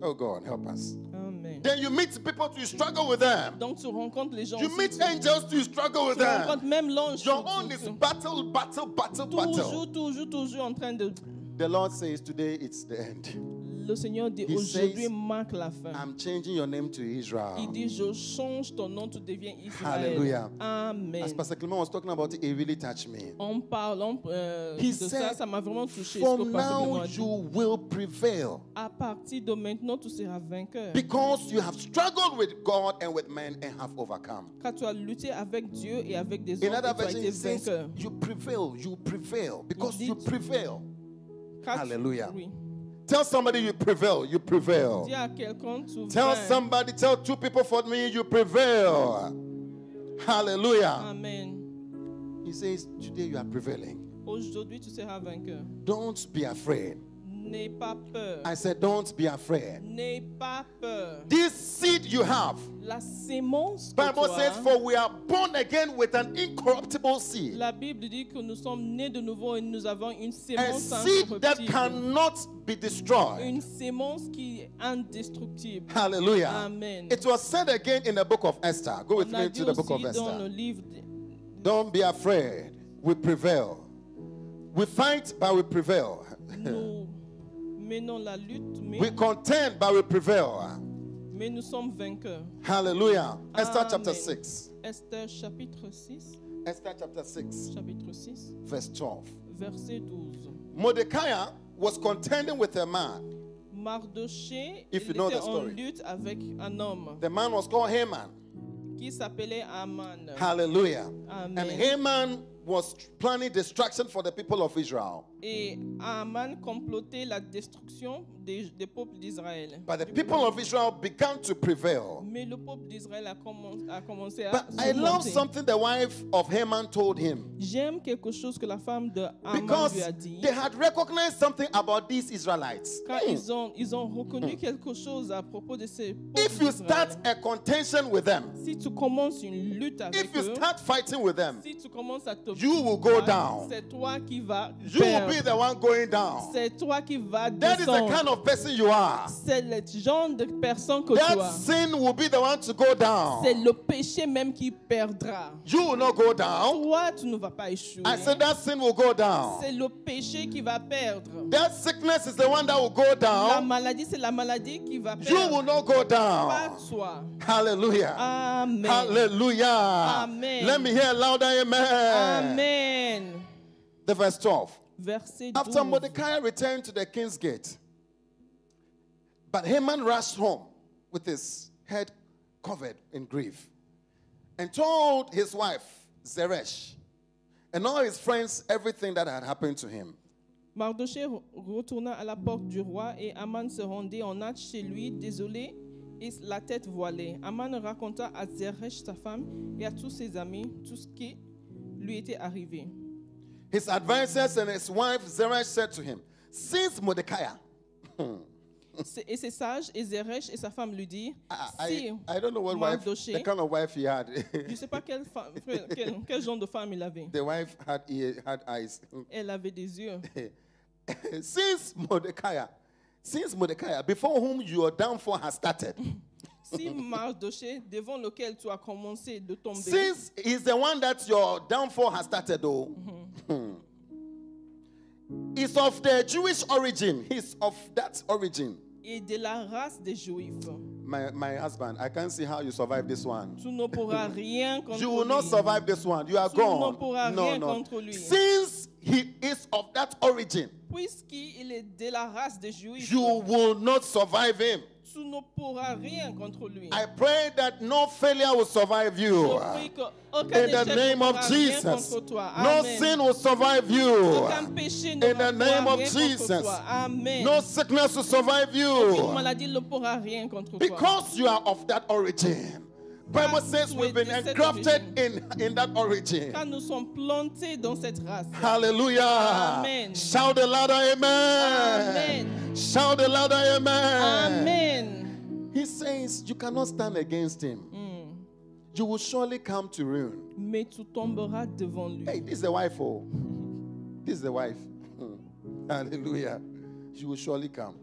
Oh God, help us. Amen. Then you meet people to struggle with them. Donc tu rencontres les gens. You meet angels to struggle with tu them. rencontres même l'ange. Your own is battle, battle, battle, toujours, battle. toujours, toujours en train de. The Lord says today it's the end. Le Seigneur dit He aujourd'hui says, marque la fin. I'm changing your name to Israel. Il dit je change ton nom, tu deviens Israël. Hallelujah. Amen. As Pastor Clement was talking about it, it really touched me. En parlant euh, de said, ça, ça m'a vraiment touché. From now you will prevail. À partir de maintenant, tu seras vainqueur. Because you have struggled with God and with men and have overcome. Car tu as lutté avec Dieu et avec des hommes, tu as été vainqueur. You prevail, you prevail, because dit, you prevail. Hallelujah. Oui. Tell somebody you prevail. You prevail. Tell somebody, tell two people for me, you prevail. Hallelujah. Amen. He says, Today you are prevailing. Aujourd'hui, tu seras vainqueur. Don't be afraid. pas peur. I said, Don't be afraid. pas peur. This seed you have la Bible says, For we are born again with an incorruptible seed. La Bible dit que nous sommes nés de nouveau et nous avons une sémence a seed that cannot be destroyed. Une sémence qui est indestructible. Hallelujah. Amen. It was said again in the book of Esther. Go with me to the book of Esther. De... Don't be afraid. We prevail. We fight, but we prevail. Nous menons la lutte, mais we contend, but we prevail mais nous sommes vainqueurs. Hallelujah. Esther chapter 6. Esther chapitre 6. Esther chapter 6. Chapitre 6. Verse 12. Verset 12. Mordecai was contending with a man. Mardoché If you know the story. lutte avec un homme The man was called Haman. qui s'appelait Haman. Hallelujah. Amen. And Haman was planning destruction for the people of Israel. et à Aman comploté la destruction des, des peuples d'Israël. But the people of Israel began to prevail. Mais le peuple d'Israël a, commen a, commencé à But I love something the wife of Haman told him. J'aime quelque chose que la femme de Haman lui a dit. Because They had recognized something about these Israelites. Car mm. ils ont ils ont reconnu hmm. quelque chose à propos de ces peuples If you start a contention with them. Si tu commences une lutte avec If you start fighting with them. Si tu commences à te You will go down. C'est toi qui va perdre be the one going down. C'est toi qui vas descendre. That is the kind of person you are. C'est le genre de personne que That es. That sin will be the one to go down. C'est le péché même qui perdra. You will not go down. Toi, tu ne vas pas échouer. I said that sin will go down. C'est le péché qui va perdre. That sickness is the one that will go down. La maladie, c'est la maladie qui va perdre. You will not go down. Pas toi. Hallelujah. Amen. Hallelujah. Amen. Let me hear louder amen. Amen. The verse 12 verset After Mordecai returned to the king's gate, but Haman rushed home with his head covered in grief and told his wife, Zeresh, and all his friends everything that had happened to him. Mardoché retourna à la porte du roi et Aman se rendit en hâte chez lui, désolé et la tête voilée. Aman raconta à Zeresh, sa femme, et à tous ses amis tout ce qui lui était arrivé. His advisors and his wife Zeresh said to him, Since Mordecai. et ses sages, et Zeresh et sa femme lui dit, si I, I don't know what wife, the kind of wife he had. je ne sais pas quelle, quel, quel genre de femme il avait. The wife had, had eyes. Elle avait des yeux. since Mordecai, since Mordecai, before whom your downfall has started. si Mardoché, devant lequel tu as commencé de tomber. Since is the one that your downfall has started, though. Mm -hmm. is of the Jewish origin. He's of that origin. Et de la race des Juifs. My, my husband, I can't see how you survive this one. Tu ne pourras rien contre you will not survive this one. You are tu gone. Ne pourras no, rien no. Contre lui. Since he is of that origin, puisqu'il est de la race des Juifs, you will not survive him tu ne pourras rien contre lui. I pray that no failure will survive you. In the name of Jesus. No sin will survive you. In the name of Jesus. No sickness will survive you. Because you are of that origin. Bible says we've been engrafted in, in that origin. nous dans cette race. Hallelujah. Amen. Shout the louder amen. Amen. Shout the louder amen. Amen. He says you cannot stand against him. Mm. You will surely come to ruin. Mais tu tomberas devant lui. Hey, this is the wife. Oh. This is the wife. Hallelujah. She will surely come.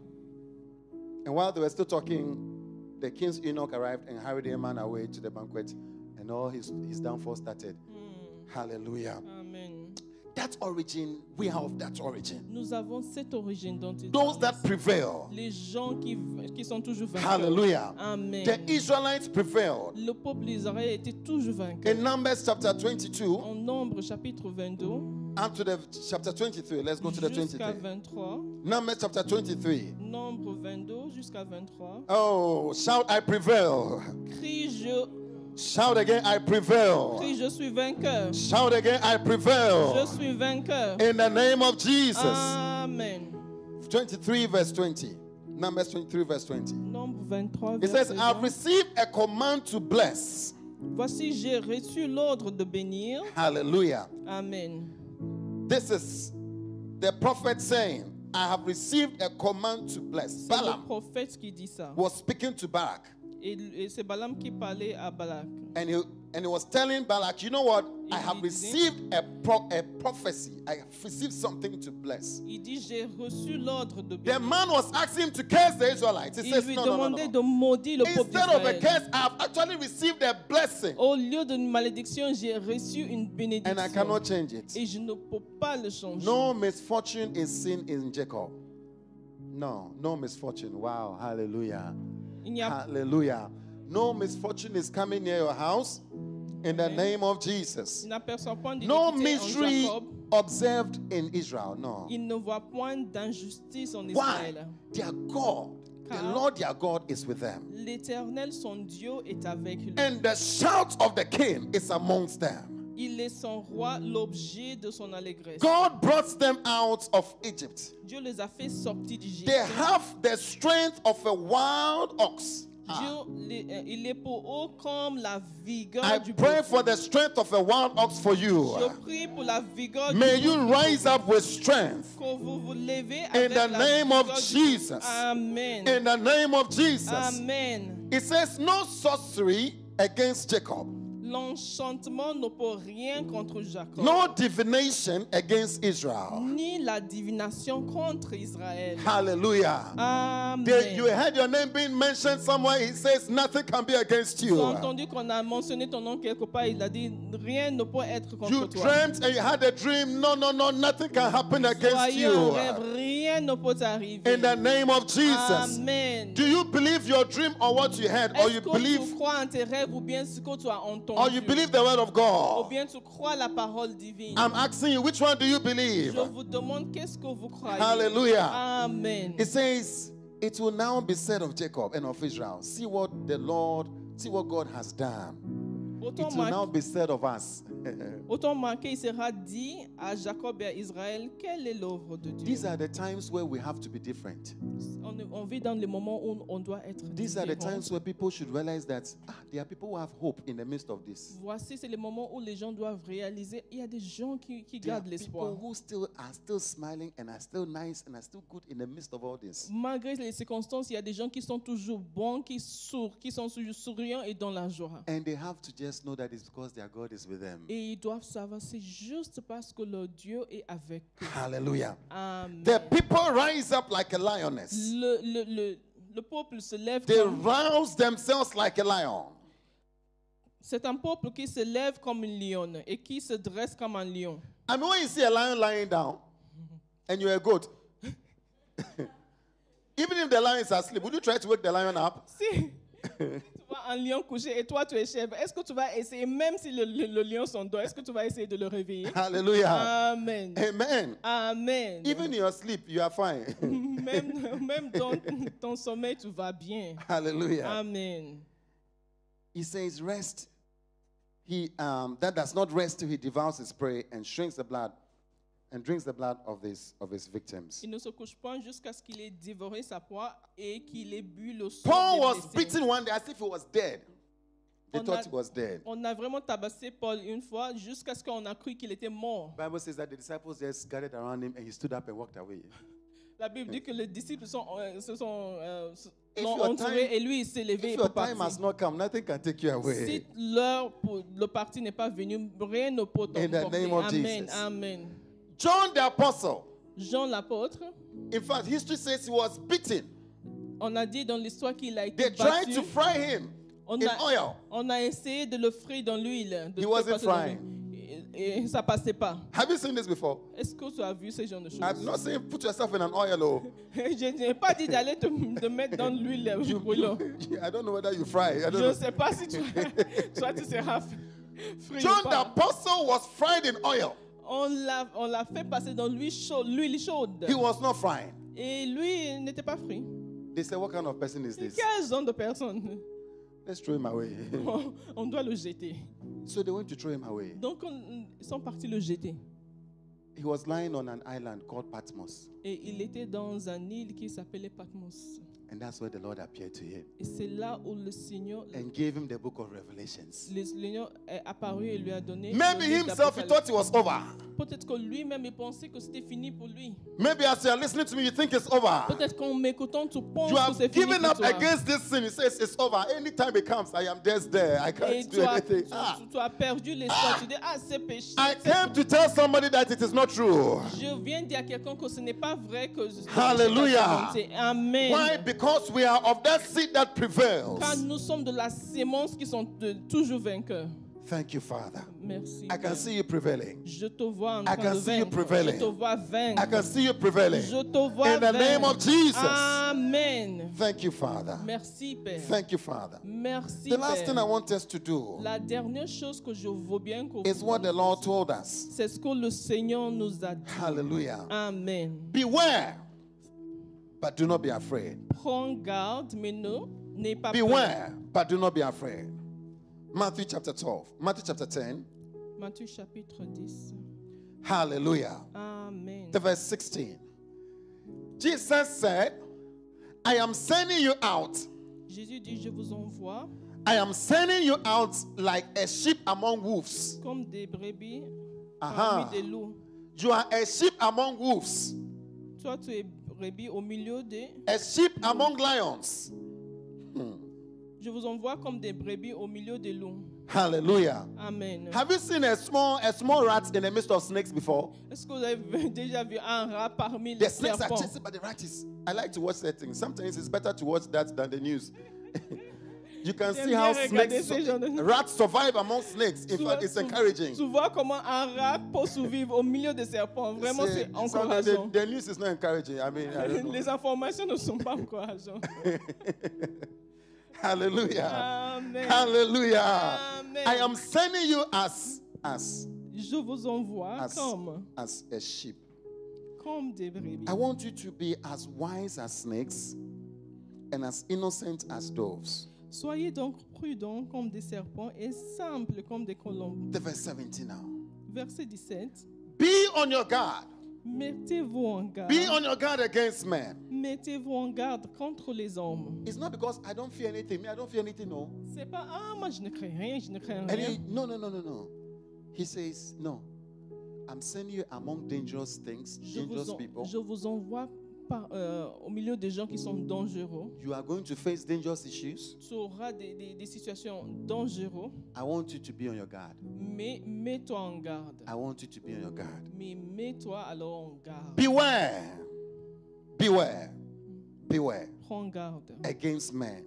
And while they were still talking, the king's eunuch arrived and hurried Haman away to the banquet, and all his, his downfall started. Mm. Hallelujah. Amen. That origin, we have. that origin. Nous avons cette origine dont Those that prevail. Les gens qui, qui sont toujours vainqueurs. Hallelujah. Amen. The Israelites prevailed. Le peuple d'Israël était toujours vainqueur. In Numbers chapter 22. En Nombre chapitre 22. Up to the chapter 23. Let's go to the 23. 23. Numbers chapter 23. Nombre 22 jusqu'à 23. Oh, shout I prevail. Crie je Shout again, I prevail. je suis vainqueur. Shout again, I prevail. Je suis vainqueur. In the name of Jesus. Amen. 23 verse 20. Numbers 23 verse 20. Nombre 23 It says, I've received a command to bless. Voici, j'ai reçu l'ordre de bénir. Hallelujah. Amen. This is the prophet saying, I have received a command to bless. Balaam qui dit ça. was speaking to Balak. Et, et c'est Balaam qui parlait à Balak. And he, and he was telling Balak, you know what? I have received a, pro- a prophecy. I have received something to bless. Il dit, j'ai reçu l'ordre de The man was asking him to curse the Israelites. He Il says, lui no, no, no, de maudire le Instead of a curse, I have actually received a blessing. Au lieu d'une malédiction, j'ai reçu une bénédiction. And I cannot change it. Et je ne peux pas le changer. No misfortune is seen in Jacob. No, no misfortune. Wow, hallelujah. a Hallelujah. No misfortune is coming near your house in the name of Jesus. No mystery observed in Israel. No. ne point d'injustice en Why? Their God. The Lord their God is with them. L'Éternel son Dieu est avec And the shout of the king is amongst them. Il est son roi, l'objet de son allégresse. God brought them out of Egypt. Dieu les a fait sortir d'Égypte. They have the strength of a wild ox. Ah. Euh, il est pour haut comme la vigueur I du pray for the strength of a wild ox for you. Je prie pour la vigueur May you rise up with strength. vous vous levez avec In the name of Jesus. Amen. In the name of Jesus. Amen. It says no sorcery against Jacob. L'enchantement ne peut rien contre Jacob. No divination against Israel. Ni la divination contre Israël. Hallelujah. Amen. They, you heard your name being mentioned somewhere. He says nothing can be against you. J'ai entendu qu'on a mentionné ton nom quelque part. Il a dit rien ne peut être contre you toi. You dreamt and you had a dream. No, no, no. Nothing can happen against you. Rêve, rien ne peut t'arriver. In the name of Jesus. Amen. Do you believe your dream or what you heard, Est-ce que tu crois en tes rêves ou bien ce que tu as entendu? Or you believe the word of God. Ou bien tu crois la parole divine. I'm asking you, which one do you believe? Je vous demande qu'est-ce que vous croyez. Hallelujah. Amen. It says, it will now be said of Jacob and of Israel, see what the Lord, see what God has done. autant, autant manqué, il sera dit à Jacob et Israël, quelle est l'œuvre de Dieu? These are the times where we have to be different. On, vit dans les moments où on doit être These are the times where people should realize that ah, there are people who have hope in the midst of this. Voici, c'est le moment où les gens doivent réaliser, il y a des gens qui, qui there gardent l'espoir. People who still are still smiling and are still nice and are still good in the midst of all this. Malgré les circonstances, il y a des gens qui sont toujours bons, qui sourient, qui sont souriants et dans la joie. And they have to just just know that it's because their God is with them. Et ils doivent savoir c'est juste parce que leur Dieu est avec eux. Hallelujah. The people rise up like a lioness. Le, le, le, le peuple se lève They comme... rouse themselves like a lion. C'est un peuple qui se lève comme une lionne et qui se dresse comme un lion. I mean, when you see a lion lying down and you're a goat, even if the lion is asleep, would you try to wake the lion up? Si, un lion couché et toi tu es chèvre, est-ce que tu vas essayer, même si le, le, le lion s'endort, est-ce que tu vas essayer de le réveiller? Hallelujah. Amen. Amen. Amen. Even in your sleep, you are fine. même, même dans ton sommeil, tu vas bien. Hallelujah. Amen. He says, rest. He um, that does not rest till he devours his prey and shrinks the blood and drinks the blood of his, of his victims. Il ne jusqu'à ce qu'il ait dévoré sa proie et qu'il ait bu le sang. Paul was beaten one day as if he was dead. They on thought a, he was dead. On a vraiment tabassé Paul une fois jusqu'à ce qu'on a cru qu'il était mort. The Bible says that the disciples just gathered around him and he stood up and walked away. La Bible dit que les disciples sont, euh, se sont euh, l'ont entouré et lui il s'est levé pour partir. Has not come, nothing can take you Si l'heure pour le parti n'est pas venu, rien ne peut t'en Amen. Amen. John the apostle. Jean l'apôtre. In fact, history says he was beaten. On a dit dans l'histoire qu'il a été They battu. They tried to fry him on in a, oil. On a essayé de le frire dans l'huile. He wasn't frying. Et ça passait pas. Have you seen this before? Est-ce que tu as vu ce genre de choses? I'm not saying put yourself in an oil. Oh. Je n'ai pas dit d'aller te, de mettre dans l'huile brûlante. I don't know whether you fry. I don't Je ne sais pas si tu, Soit tu seras frit. John the apostle was fried in oil. On l'a on l'a fait passer dans l'huile chaude, l'huile chaude. He was not frying. Et lui n'était pas frit. They said, What kind of person is this? Quel genre de personne? Let's throw him away. on, doit le jeter. So they went to throw him away. Donc on, ils sont partis le jeter. He was lying on an island called Patmos. Et il était dans un île qui s'appelait Patmos. And that's where the Lord appeared to him. Et c'est là où le Seigneur and gave him the book of Revelations. Le Seigneur est apparu et lui a donné Maybe himself he thought it was over. Peut-être que lui-même il pensait que c'était fini pour lui. Maybe as you are listening to me, you think it's over. Peut-être qu'en m'écoutant, tu penses you que c'est fini. You have given up against this sin. It says it's over. Anytime it comes, I am just there. I can't do tu as, anything. Tu, ah. tu as perdu l'espoir. Ah. Tu dis ah c'est péché. I came to tell somebody that it is not true. Je viens dire à quelqu'un que ce n'est pas vrai que. Hallelujah. Amen. Why? Because we are of that seed that prevails. Car nous sommes de la semence qui sont de, toujours vainqueurs. Thank you, Father. Merci. I can see you prevailing. Je te vois en train I can de see you prevailing. Je te vois vaincre. I can see you prevailing. Je te vois In the vaincre. name of Jesus. Amen. Thank you, Father. Merci, Père. Thank you, Father. Merci, the last Père. thing I want us to do La dernière chose que je veux bien que is what the Lord told us. C'est ce que le Seigneur nous a dit. Hallelujah. Amen. Beware, but do not be afraid. Prends garde, mais ne n'aie pas Beware, peur. but do not be afraid. Matthew chapter 12. Matthew chapter 10. Matthew chapter 10. Hallelujah. Amen. The verse 16. Jesus said, I am sending you out. Jésus dit, je vous envoie. I am sending you out like a sheep among wolves. Comme des brebis parmi des loups. You are a sheep among wolves. Toi, tu es brebis au milieu des. A sheep among lions. Hmm. Je vous envoie comme des brebis au milieu des loups. Hallelujah. Amen. Have you seen a small a small rat in the midst of snakes before? Est-ce que vous avez déjà vu un rat parmi les serpents? The snakes are chasing, but the rat is. I like to watch that thing. Sometimes it's better to watch that than the news. You can see how snakes, rats survive among snakes. In fact, it's encouraging. Tu vois comment un rat peut survivre au milieu des serpents. Vraiment, c'est encourageant. The, the news is not encouraging. I mean, I Les informations ne sont pas encourageantes. Hallelujah. Amen. Hallelujah. Amen. I am sending you as as Je vous envoie as, comme as a sheep. Comme des brebis. I want you to be as wise as snakes and as innocent as doves. Soyez donc prudents comme des serpents et simples comme des colombes. The verse 17 now. Verset 17. Be on your guard. Mettez-vous en garde. Be on your guard against men. Mettez-vous en garde contre les hommes. It's not because I don't fear anything. Me, I don't fear anything, no. C'est pas ah moi je ne crains rien, je ne crains rien. He, no, no, no, no, no. He says no. I'm sending you among dangerous things, je dangerous en, people. Je vous envoie par, euh, au milieu des gens qui sont dangereux. You are going to face dangerous issues. Tu auras des, des, des situations dangereuses. I want you to be on your guard. Mais mets-toi en garde. I want you to be on your guard. Mais mets-toi alors en garde. Beware. Beware. Beware. Prends garde. Against men.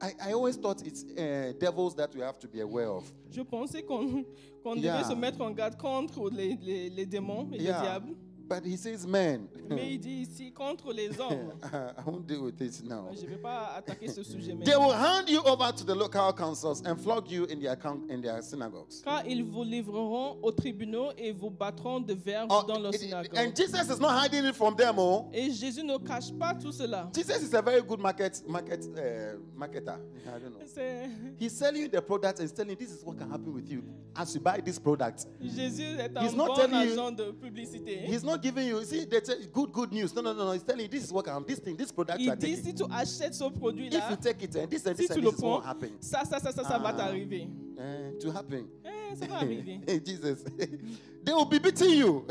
I, I always thought it's uh, devils that we have to be aware of. Je pensais qu'on qu'on yeah. devait se mettre en garde contre les, les, les démons et yeah. les diables. But he says men. Mais il dit ici contre les hommes. I won't deal with this now. Je vais pas attaquer ce sujet maintenant. They will hand you over to the local councils and flog you in their in their synagogues. Car ils vous livreront aux tribunaux et vous battront de verre oh, dans leurs synagogues. And Jesus is not hiding it from them, oh. Et Jésus ne cache pas tout cela. Jesus is a very good market market uh, marketer. I don't know. He's selling you the product and telling you this is what can happen with you as you buy this product. Jésus est un bon agent de publicité. He's not not giving you, see, they tell, good, good news. No, no, no, no. It's telling you this is what I'm, this thing, this product. Il dit, si tu achètes ce produit-là, if you take it, and eh, this and eh, si this, and eh, this is what happen. Ça, ça, ça, ça, ça va ah, t'arriver. Uh, to happen. Eh, ça va arriver. Jesus. they will be beating you.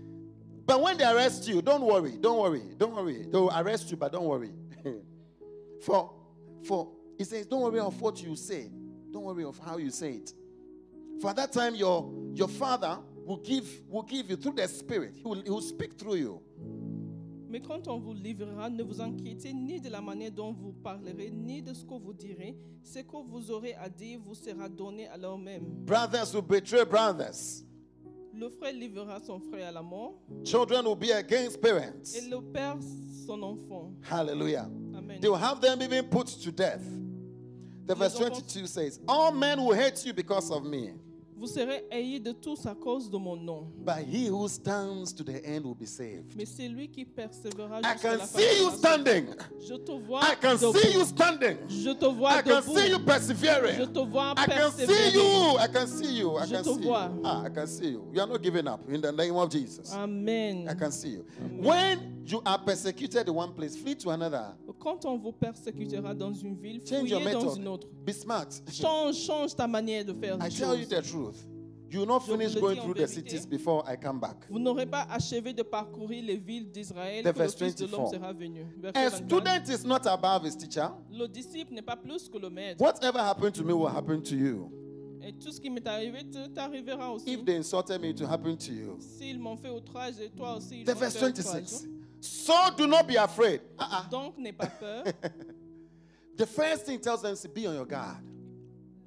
but when they arrest you, don't worry, don't worry, don't worry. They will arrest you, but don't worry. for, for, he says, don't worry of what you say. Don't worry of how you say it. For at that time, your, your father will give, will give you through the Spirit. He will, he will speak through you. Mais quand on vous livrera, ne vous inquiétez ni de la manière dont vous parlerez, ni de ce que vous direz. Ce que vous aurez à dire vous sera donné à même. Brothers will betray brothers. Le frère livrera son frère à la mort. Children will be against parents. Et le père son enfant. Hallelujah. Amen. They will have them even put to death. The verse 22 says, All men will hate you because of me. Vous serez haïs de tous à cause de mon nom. But he who stands to the end will be saved. Mais celui qui persévérera I jusqu'à can la fin. see you standing. Je te vois I can debout. see you standing. Je te vois I can see you Je persevering. te vois I can see you. I can see you. I Je can te see you. Ah, I can see you. You are not giving up in the name of Jesus. Amen. I can see you. When you are persecuted in one place, flee to another. Quand on vous persécutera dans une ville, fuyez dans une autre. Be smart. Change, change ta manière de faire I tell you the truth. You will not finish going through the cities before I come back. Vous n'aurez pas achevé de parcourir les villes d'Israël The que le verse Fils de l'homme 24. sera venu. A student is not above his teacher. Le disciple n'est pas plus que le maître. Whatever happened to me will happen to you. Et tout ce qui m'est arrivé t'arrivera aussi. If they insulted me, it will happen to you. S'ils m'ont fait outrage, toi aussi, The verse faire outrage. 26. So do not be afraid. Uh-uh. Donc n'aie pas peur. the first thing tells them to be on your guard.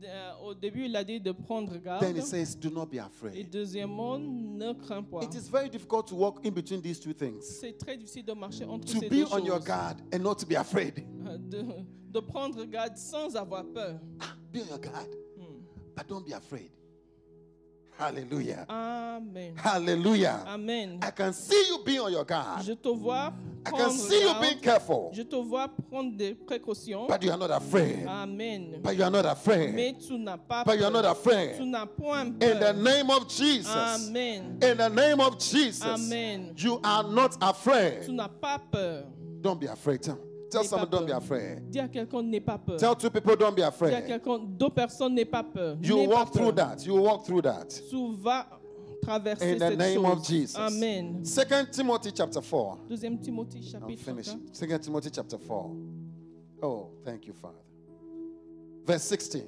Euh, au début, il a dit de prendre garde. Then it says, do not be afraid. Et deuxièmement, ne crains pas. It is very difficult to walk in between these two things. C'est très difficile de marcher entre to ces deux choses. To be on your guard and not to be afraid. Euh, de, de prendre garde sans avoir peur. Ah, be on your guard, hmm. but don't be afraid. Hallelujah. Amen. Hallelujah. Amen. I can see you being on your guard. Je te vois I can see you being careful. Je te vois des But you are not afraid. Amen. But you are not afraid. Mais tu pas But you are not afraid. Tu point In the name of Jesus. Amen. In the name of Jesus. Amen. You are not afraid. Tu pas peur. Don't be afraid. Tell someone, don't be afraid. Tell two people, don't be afraid. deux personnes, n'aie pas peur. You n'aie walk pas through peur. that. You walk through that. Tu vas traverser In the cette name chose. of Jesus. Amen. Second Timothy chapter 4. Deuxième Timothée I'm finished. Second Timothy chapter 4. Oh, thank you, Father. Verse 16.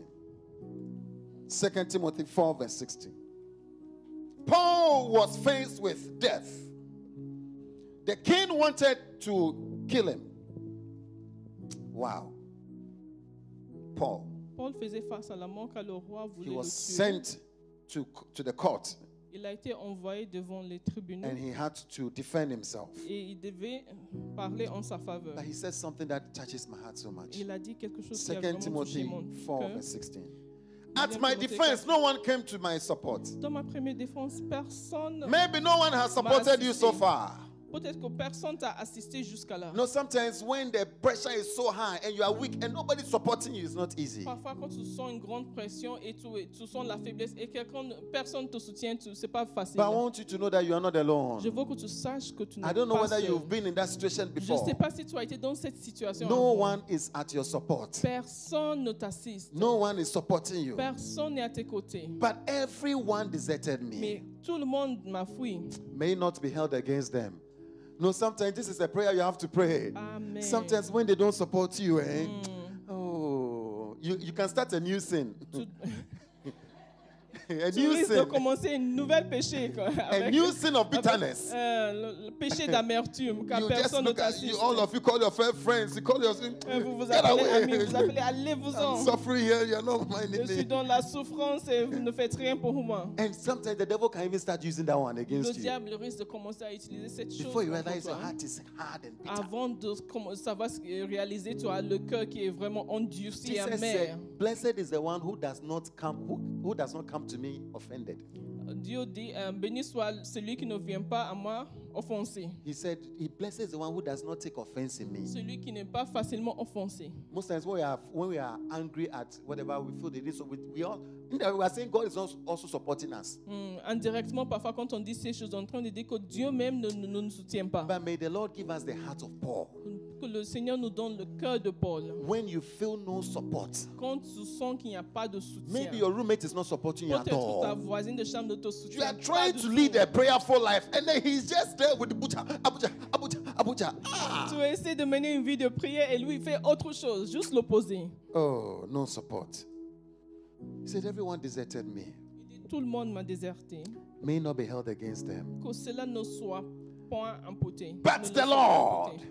2 Timothy 4, verse 16. Paul was faced with death. The king wanted to kill him. Wow. Paul. Paul faisait face à la mort car le roi voulait he was le tuer. Sent to, to the court. Il a été envoyé devant les tribunaux. And he had to defend himself. Et il devait parler en sa faveur. But he said something that touches my heart so much. Il a dit quelque chose Second qui a vraiment Timothy touché mon 4, cœur. verse 16. At my defense, no one came to my support. Dans ma première défense, personne. Maybe no one has supported you so far. Peut-être que personne t'a assisté jusqu'à là. No, sometimes when the pressure is so high and you are weak and nobody supporting you, it's not easy. Parfois quand tu sens une grande pression et tu, tu sens la faiblesse et quelqu'un personne te soutient, c'est pas facile. But I want you to know that you are not alone. Je veux que tu saches que tu n'es pas seul. I don't know whether seul. you've been in that situation before. Je ne sais pas si tu as été dans cette situation. No one is at your support. Personne ne t'assiste. No one is supporting you. Personne n'est à tes côtés. But everyone deserted me. Mais tout le monde m'a fui. May not be held against them. No, sometimes this is a prayer you have to pray. Amen. Sometimes when they don't support you, eh? Mm. Oh, you, you can start a new sin. a tu new risques sin. de commencer une nouvelle péché. quoi, A new sin of bitterness. euh, le, le péché d'amertume, car You personne ne t'assiste. you, all of you call your friends, you call your Euh, Vous vous get appelez amis, vous away. appelez allez-vous-en. suffering here, you're not Je minding suis me. dans la souffrance et vous ne faites rien pour moi. And sometimes the devil can even start using that one against you. diable risque de commencer à utiliser cette chose Before you realize your heart is hard and bitter. Avant de commen- savoir ce réaliser, tu as le cœur qui est vraiment endurci et amer. Blessed is the one who does not come who, who does not come to Dieu dit, euh, béni soit celui qui ne vient pas à moi offensé. He said he blesses the one who does not take offense in me. Celui qui n'est pas facilement offensé. Most times when we are when we are angry at whatever we feel they did, so we, we all we are saying God is also supporting us. Mm, indirectement, parfois quand on dit ces choses, on est en train de dire que Dieu même ne, ne, ne nous soutient pas. But may the Lord give us the heart of Paul. Que le Seigneur nous donne le cœur de Paul. When you feel no support. Quand tu sens qu'il n'y a pas de soutien. Maybe your roommate is not supporting you at all. ta voisine de chambre ne te soutient You are trying to lead a prayerful life and then he's just prière with Abuja, Abuja, Abuja, Abuja. Ah. Tu essaies de mener une vie de prière et lui il fait autre chose, juste l'opposé. Oh, non support. He said everyone deserted me. Il dit tout le monde m'a déserté. May not be held against them. Que cela ne soit point imputé. But the Lord. Imputé.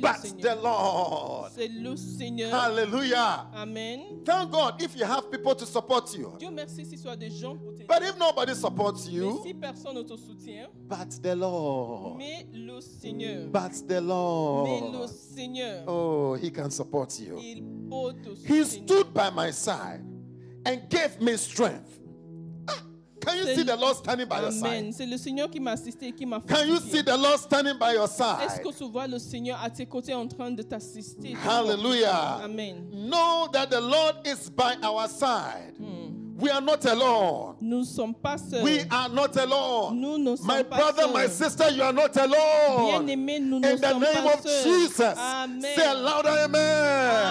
but the Lord. Hallelujah. Amen. Thank God if you have people to support you. But if nobody supports you, but the Lord. But the Lord. Oh, he can support you. He stood by my side and gave me strength. Can you see the Lord standing by your side? Amen. C'est le Seigneur qui m'a assisté et qui m'a Can you see the Lord standing by your side? Est-ce que tu vois le Seigneur à tes côtés en train de t'assister? Hallelujah. Amen. Know that the Lord is by our side. Hmm. We are not alone. Nous sommes pas seuls. We are not alone. Nous ne sommes my pas brother, seuls. my brother, my sister, you are not alone. Bien-aimé, nous ne In the sommes name pas of seuls. Jesus, amen. say louder amen.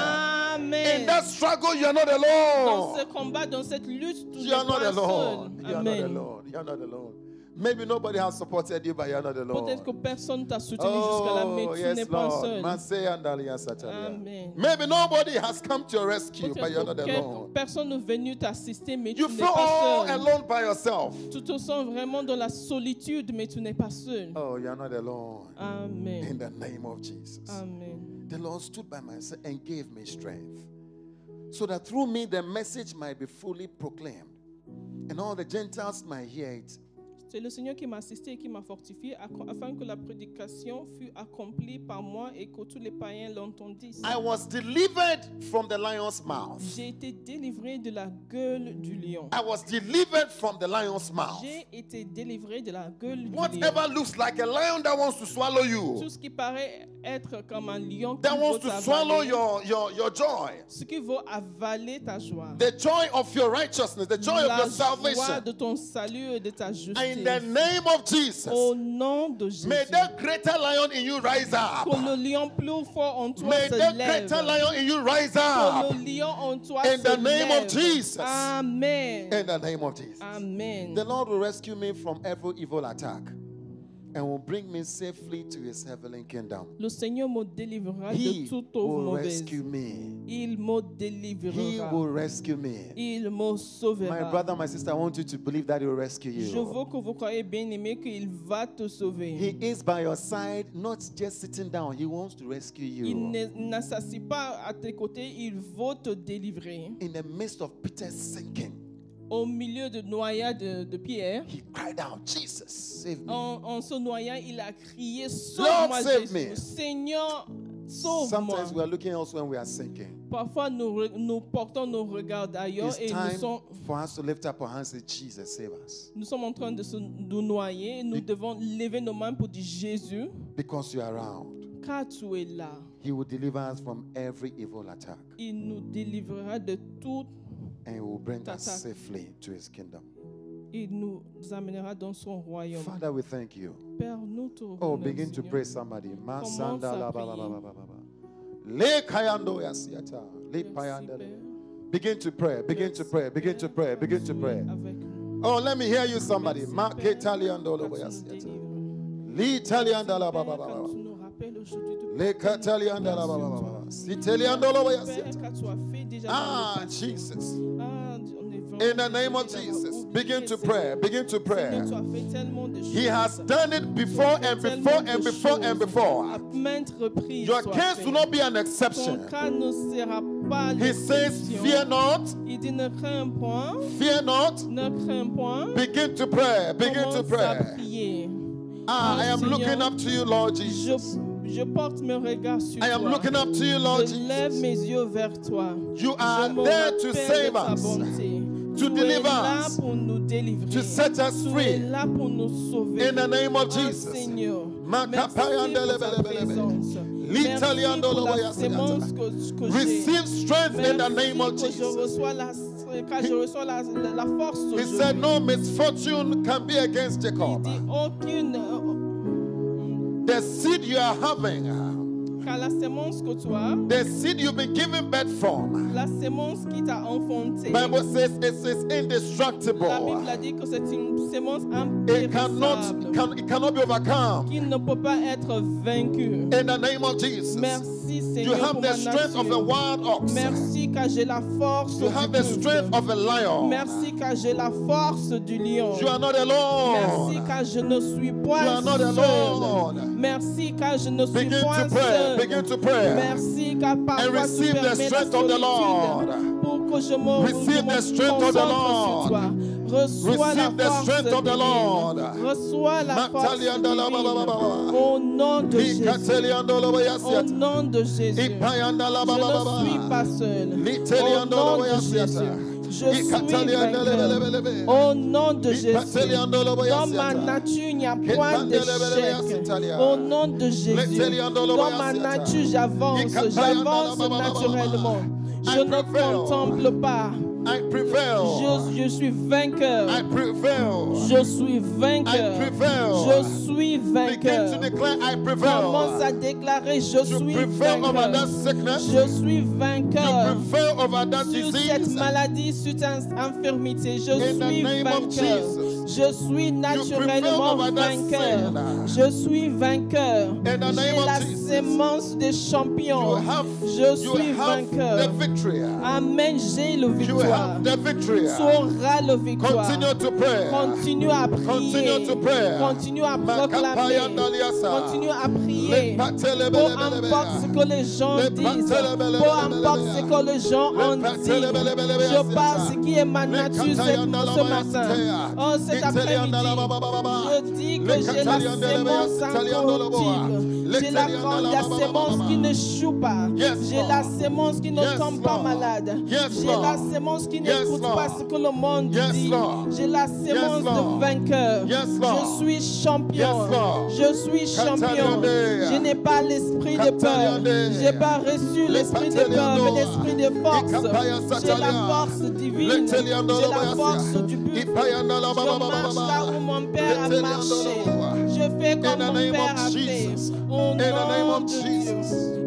amen. In that struggle, you are not alone. Dans ce combat, dans cette lutte, tu you, are not, alone. you are not alone. You are not alone. Maybe nobody has supported you, but you're not alone. Peut-être que personne t'a soutenu jusqu'à la oh, mais tu yes, n'es pas seul. Amen. Maybe nobody has come to your rescue, but you're not alone. Personne n'est venu t'assister, mais you tu n'es pas seul. You feel all alone by yourself. Tu te sens vraiment dans la solitude, mais tu n'es pas seul. Oh, you're not alone. Amen. In the name of Jesus. Amen. The Lord stood by my side and gave me strength, so that through me the message might be fully proclaimed, and all the Gentiles might hear it C'est le Seigneur qui m'a assisté et qui m'a fortifié afin que la prédication fût accomplie par moi et que tous les païens l'entendissent. J'ai été délivré de la gueule du lion. J'ai été délivré de la gueule du lion. lion Tout ce qui paraît être comme un lion qui veut te your, your, your joy. Ce qui veut avaler ta joie. The joy of your righteousness, the joy la of your salvation. joie de ton salut et de ta justice. In the name of Jesus. Au nom de Jésus. May the greater lion in you rise up. Que le lion plus fort en toi May se the lève. greater lion in you rise up. Que le lion en toi in se the name lève. of Jesus. Amen. In the name of Jesus. Amen. The Lord will rescue me from every evil attack. and will bring me safely to his heavenly kingdom. Le Seigneur me délivrera He de toute will mauvaise. rescue me. Il me délivrera. He will rescue me. Il me sauvera. My brother, my sister, I want you to believe that he will rescue you. Je veux que vous croyez bien aimé qu'il va te sauver. He is by your side, not just sitting down. He wants to rescue you. Il n'assassine pas à tes côtés, il veut te délivrer. In the midst of Peter's sinking au milieu de noyade de, de, Pierre, he cried out, Jesus, save me. En, en se noyant, il a crié, sauve-moi, Lord, save Seigneur, Sometimes we are looking elsewhere when we are sinking. Parfois nous, nous portons nos regards ailleurs et nous sommes for us to lift up our hands and Jesus save us. Nous sommes en train de se, nous noyer, nous Be devons lever nos mains pour dire Jésus. Because you are around. Car tu es là. He will deliver us from every evil attack. Il nous délivrera de toute And he will bring us safely to his kingdom. Il nous amènera dans son royaume. Father, we thank you. Père, nous te Oh, begin to pray somebody. Masanda la ba ba ba ba ba. Le kayando yasiata. Le Begin to pray. Begin to pray. Begin to pray. Begin to pray. Oh, let me hear you somebody. Maketaliando lo yasiata. Li talianda la ba ba ba ba. Le katalianda la ba ba ba ba. Siteliando lo yasiata. Ah, Jesus. In the name of Jesus, begin to pray. Begin to pray. He has done it before and before and before and before. Your case will not be an exception. He says, Fear not. Fear not. Begin to pray. Begin to pray. Ah, I am looking up to you, Lord Jesus. Je porte mes regards sur I am toi. Looking up to you, Lord Je lève mes yeux vers toi. You are there to save us. bonté to deliver us, to set us free. In the name of ah, Jesus. Receive strength in the name of Jesus. He, he said, No misfortune can be against Jacob. Euh, the seed you are having. Car la semence que toi, the seed you've been given birth from, la semence qui t'a enfanté, Bible says it is indestructible. La Bible a dit que c'est une semence impérissable. It cannot, can, it cannot be overcome. Qui ne peut pas être vaincu. In the name of Jesus. Merci Seigneur, you have the strength of a wild ox. Merci car j'ai la force you have the strength of a lion. Merci car j'ai la force du lion. You are not alone. Merci car je ne suis point you are not alone. seul. Merci car je ne suis Begin point to pray. seul. Begin to pray. Merci car par And receive the strength of the Lord. Pour que je me receive the strength of the Lord. Reçois la force the strength of the Lord. Reçois la force Au nom de Jésus. Au nom de Jésus. Je ne suis pas seul. Au nom de Jésus. Je suis Au nom de Jésus. Dans ma nature, il n'y a point d'échec. Au nom de Jésus. Dans ma nature, j'avance. J'avance naturellement. Je ne contemple pas. Je, suis vainqueur. Je suis vainqueur. Je suis vainqueur. Commence à déclarer je suis vainqueur. Je suis vainqueur. cette maladie, sur cette infirmité, je suis vainqueur. Je suis naturellement vainqueur. Je suis vainqueur. J'ai la sémence des champions. Je suis vainqueur. Amen. J'ai le victoire. Tu auras le victoire. Continue à prier. Continue à proclamer. Continue à prier. Peu importe ce que les gens disent. Peu importe ce que les gens ont dit. Je parle ce qui est ma nature ce matin cet après-midi. Je dis que j'ai la sémence j'ai la, la sémence qui ne choue pas. J'ai la sémence qui ne tombe pas malade. J'ai la sémence qui n'écoute pas ce que le monde dit. J'ai la sémence de vainqueur. Je suis champion. Je suis champion. Je n'ai pas l'esprit de peur. Je n'ai pas reçu l'esprit de peur, mais l'esprit de force. J'ai la force divine. J'ai la force du but. Je marche là où mon Père a marché. le fais comme mon Père a fait. Au nom de Thank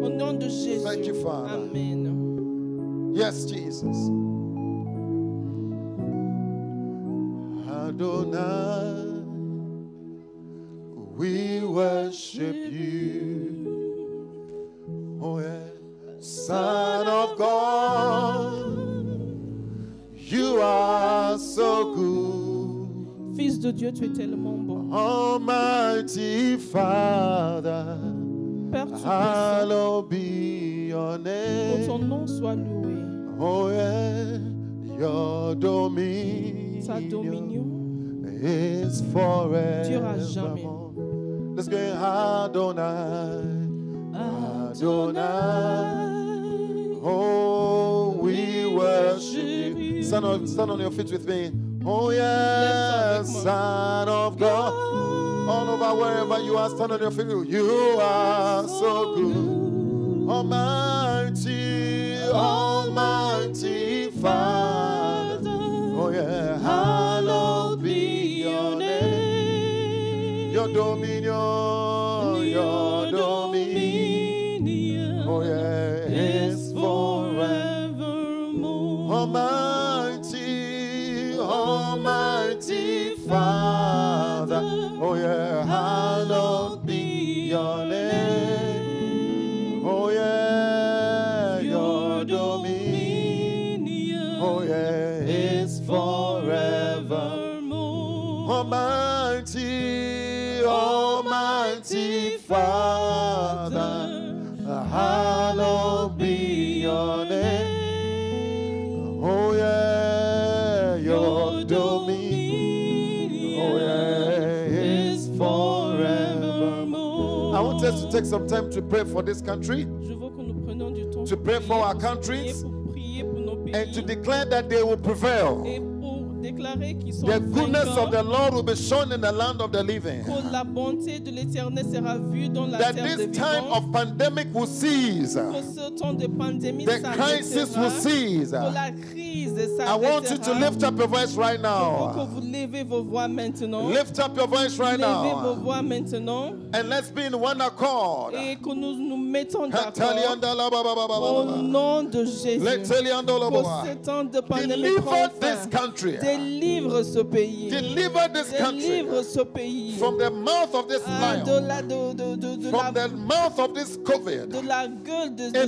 Au nom de Jésus. Amen. Yes, Jesus. Adonai, we worship you. Oh, yeah. Son of God, you are so good. de Dieu, tu es tellement bon. Almighty Father, Père hallowed be your name. Que ton nom soit loué. Oh yeah, your dominion. Ta dominion is forever. jamais. Let's go Adonai. Adonai. Oh, we worship you. Stand on, stand on your feet with me. Oh, yes, Son of God. All over wherever you are, stand on your feet. You are so good. Almighty, Almighty Father. Oh, yeah. Hallowed be your name. Your dominion. take some time to pray for this country, to pray for our countries, and to declare that they will prevail. The goodness of the Lord will be shown in the land of the living. That this time of pandemic will cease. de pandémie the la crise I want you to lift up your voice right now. maintenant. Lift up your voice right now. And let's be in one accord. Et que nous nous mettons d'accord. Au nom de Jésus. Pour ce pandémie. Deliver this country. ce pays. Deliver ce pays. From the mouth of this lion. De From the mouth of this COVID. De gueule de,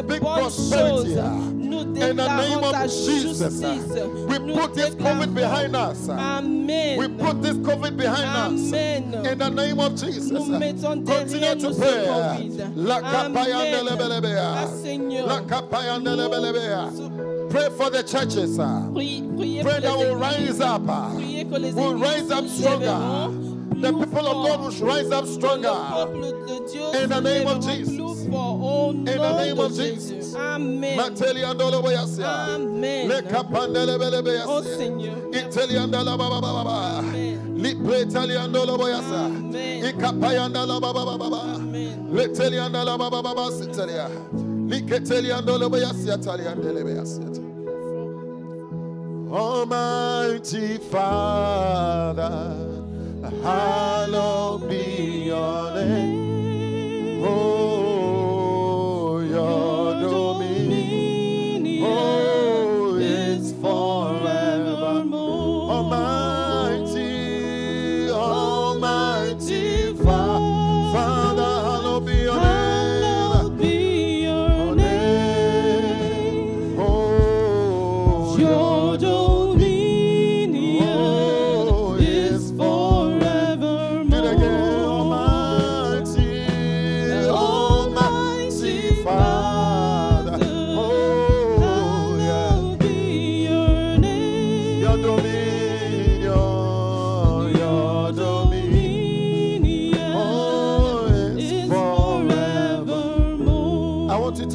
In the name of Jesus, We put this COVID behind us. Amen. We put this COVID behind Amen. us. In the name of Jesus. continue to pray. nous ce COVID. La Amen. La Pray for the churches. Ah. Pray that ah. will rise up. Will rise up stronger. The people of God will rise up stronger. In the name of Jesus. In the name of Jesus. Amen. Matelia dolo boyasia. Amen. Le kapandele bele boyasia. Italianda la baba baba baba. Libre italiando lo boyasa. Ikapayanda la baba baba Amen. Le telianda la baba baba sitalia. Liketeliando lo boyasia taliande le boyasia. Almighty Father hallowed be your name. Oh,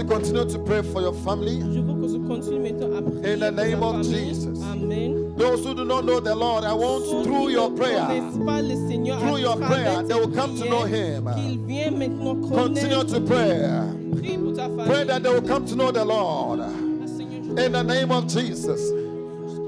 continue to pray for your family. In the name of Jesus. Amen. Those who do not know the Lord, I want through your prayer, through your prayer, they will come to know Him. Continue to pray. Pray that they will come to know the Lord. Ah, In the name of Jesus.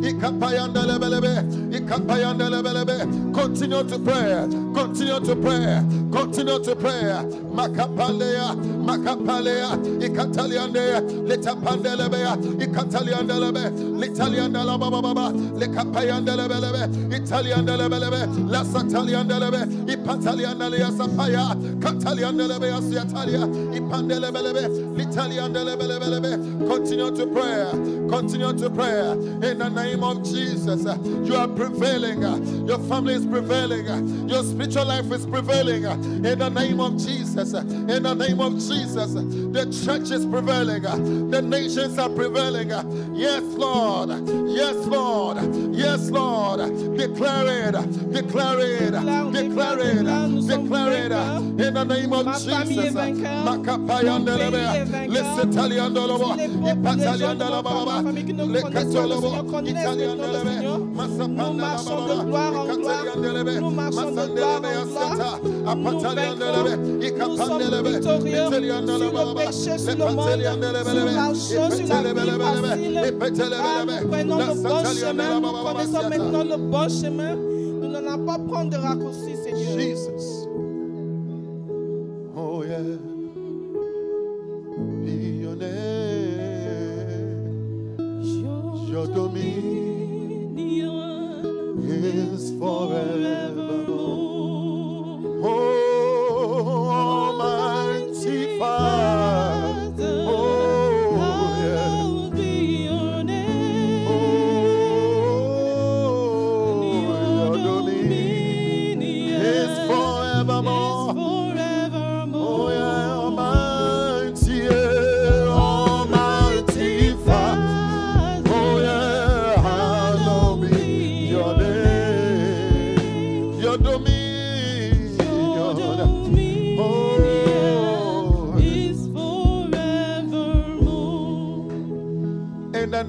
Continue to pray. Continue to pray. Continue to pray. Makapalea, Makapalea, Ikataliandea, Litapandelebea, Ikataliandelebe, Litaliandala Baba, Likapayandelebelebe, Italiandelebelebe, Lasataliandelebe, Ipataliandalia Sapaya, Cataliandelebea Siatalia, Ipandelebelebe, Litaliandelebelebe. Continue to pray. Continue to pray. In the name name of Jesus. You are prevailing. Your family is prevailing. Your spiritual life is prevailing. In the name of Jesus. In the name of Jesus. The church is prevailing. The nations are prevailing. Yes, Lord. Yes, Lord. Yes, Lord. Declare it. Declare it. Declare it. Declare it. In the name of Jesus. Listen, Italian, Italian, Italian, Italian, Italian, Italian, Jesus. Oh yeah. dominion is forever.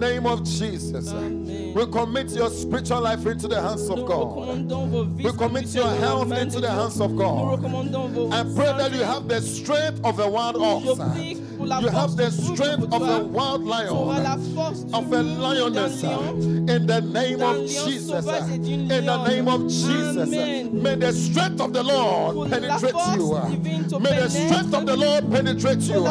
name of Jesus. We commit your spiritual life into the hands of God. We commit your health into the hands of God. and pray that you have the strength of a wild ox. You have the strength of a wild lion, of a lioness, in the name of Jesus. In the name of Jesus, may the strength of the Lord penetrate you. May the strength of the Lord penetrate you.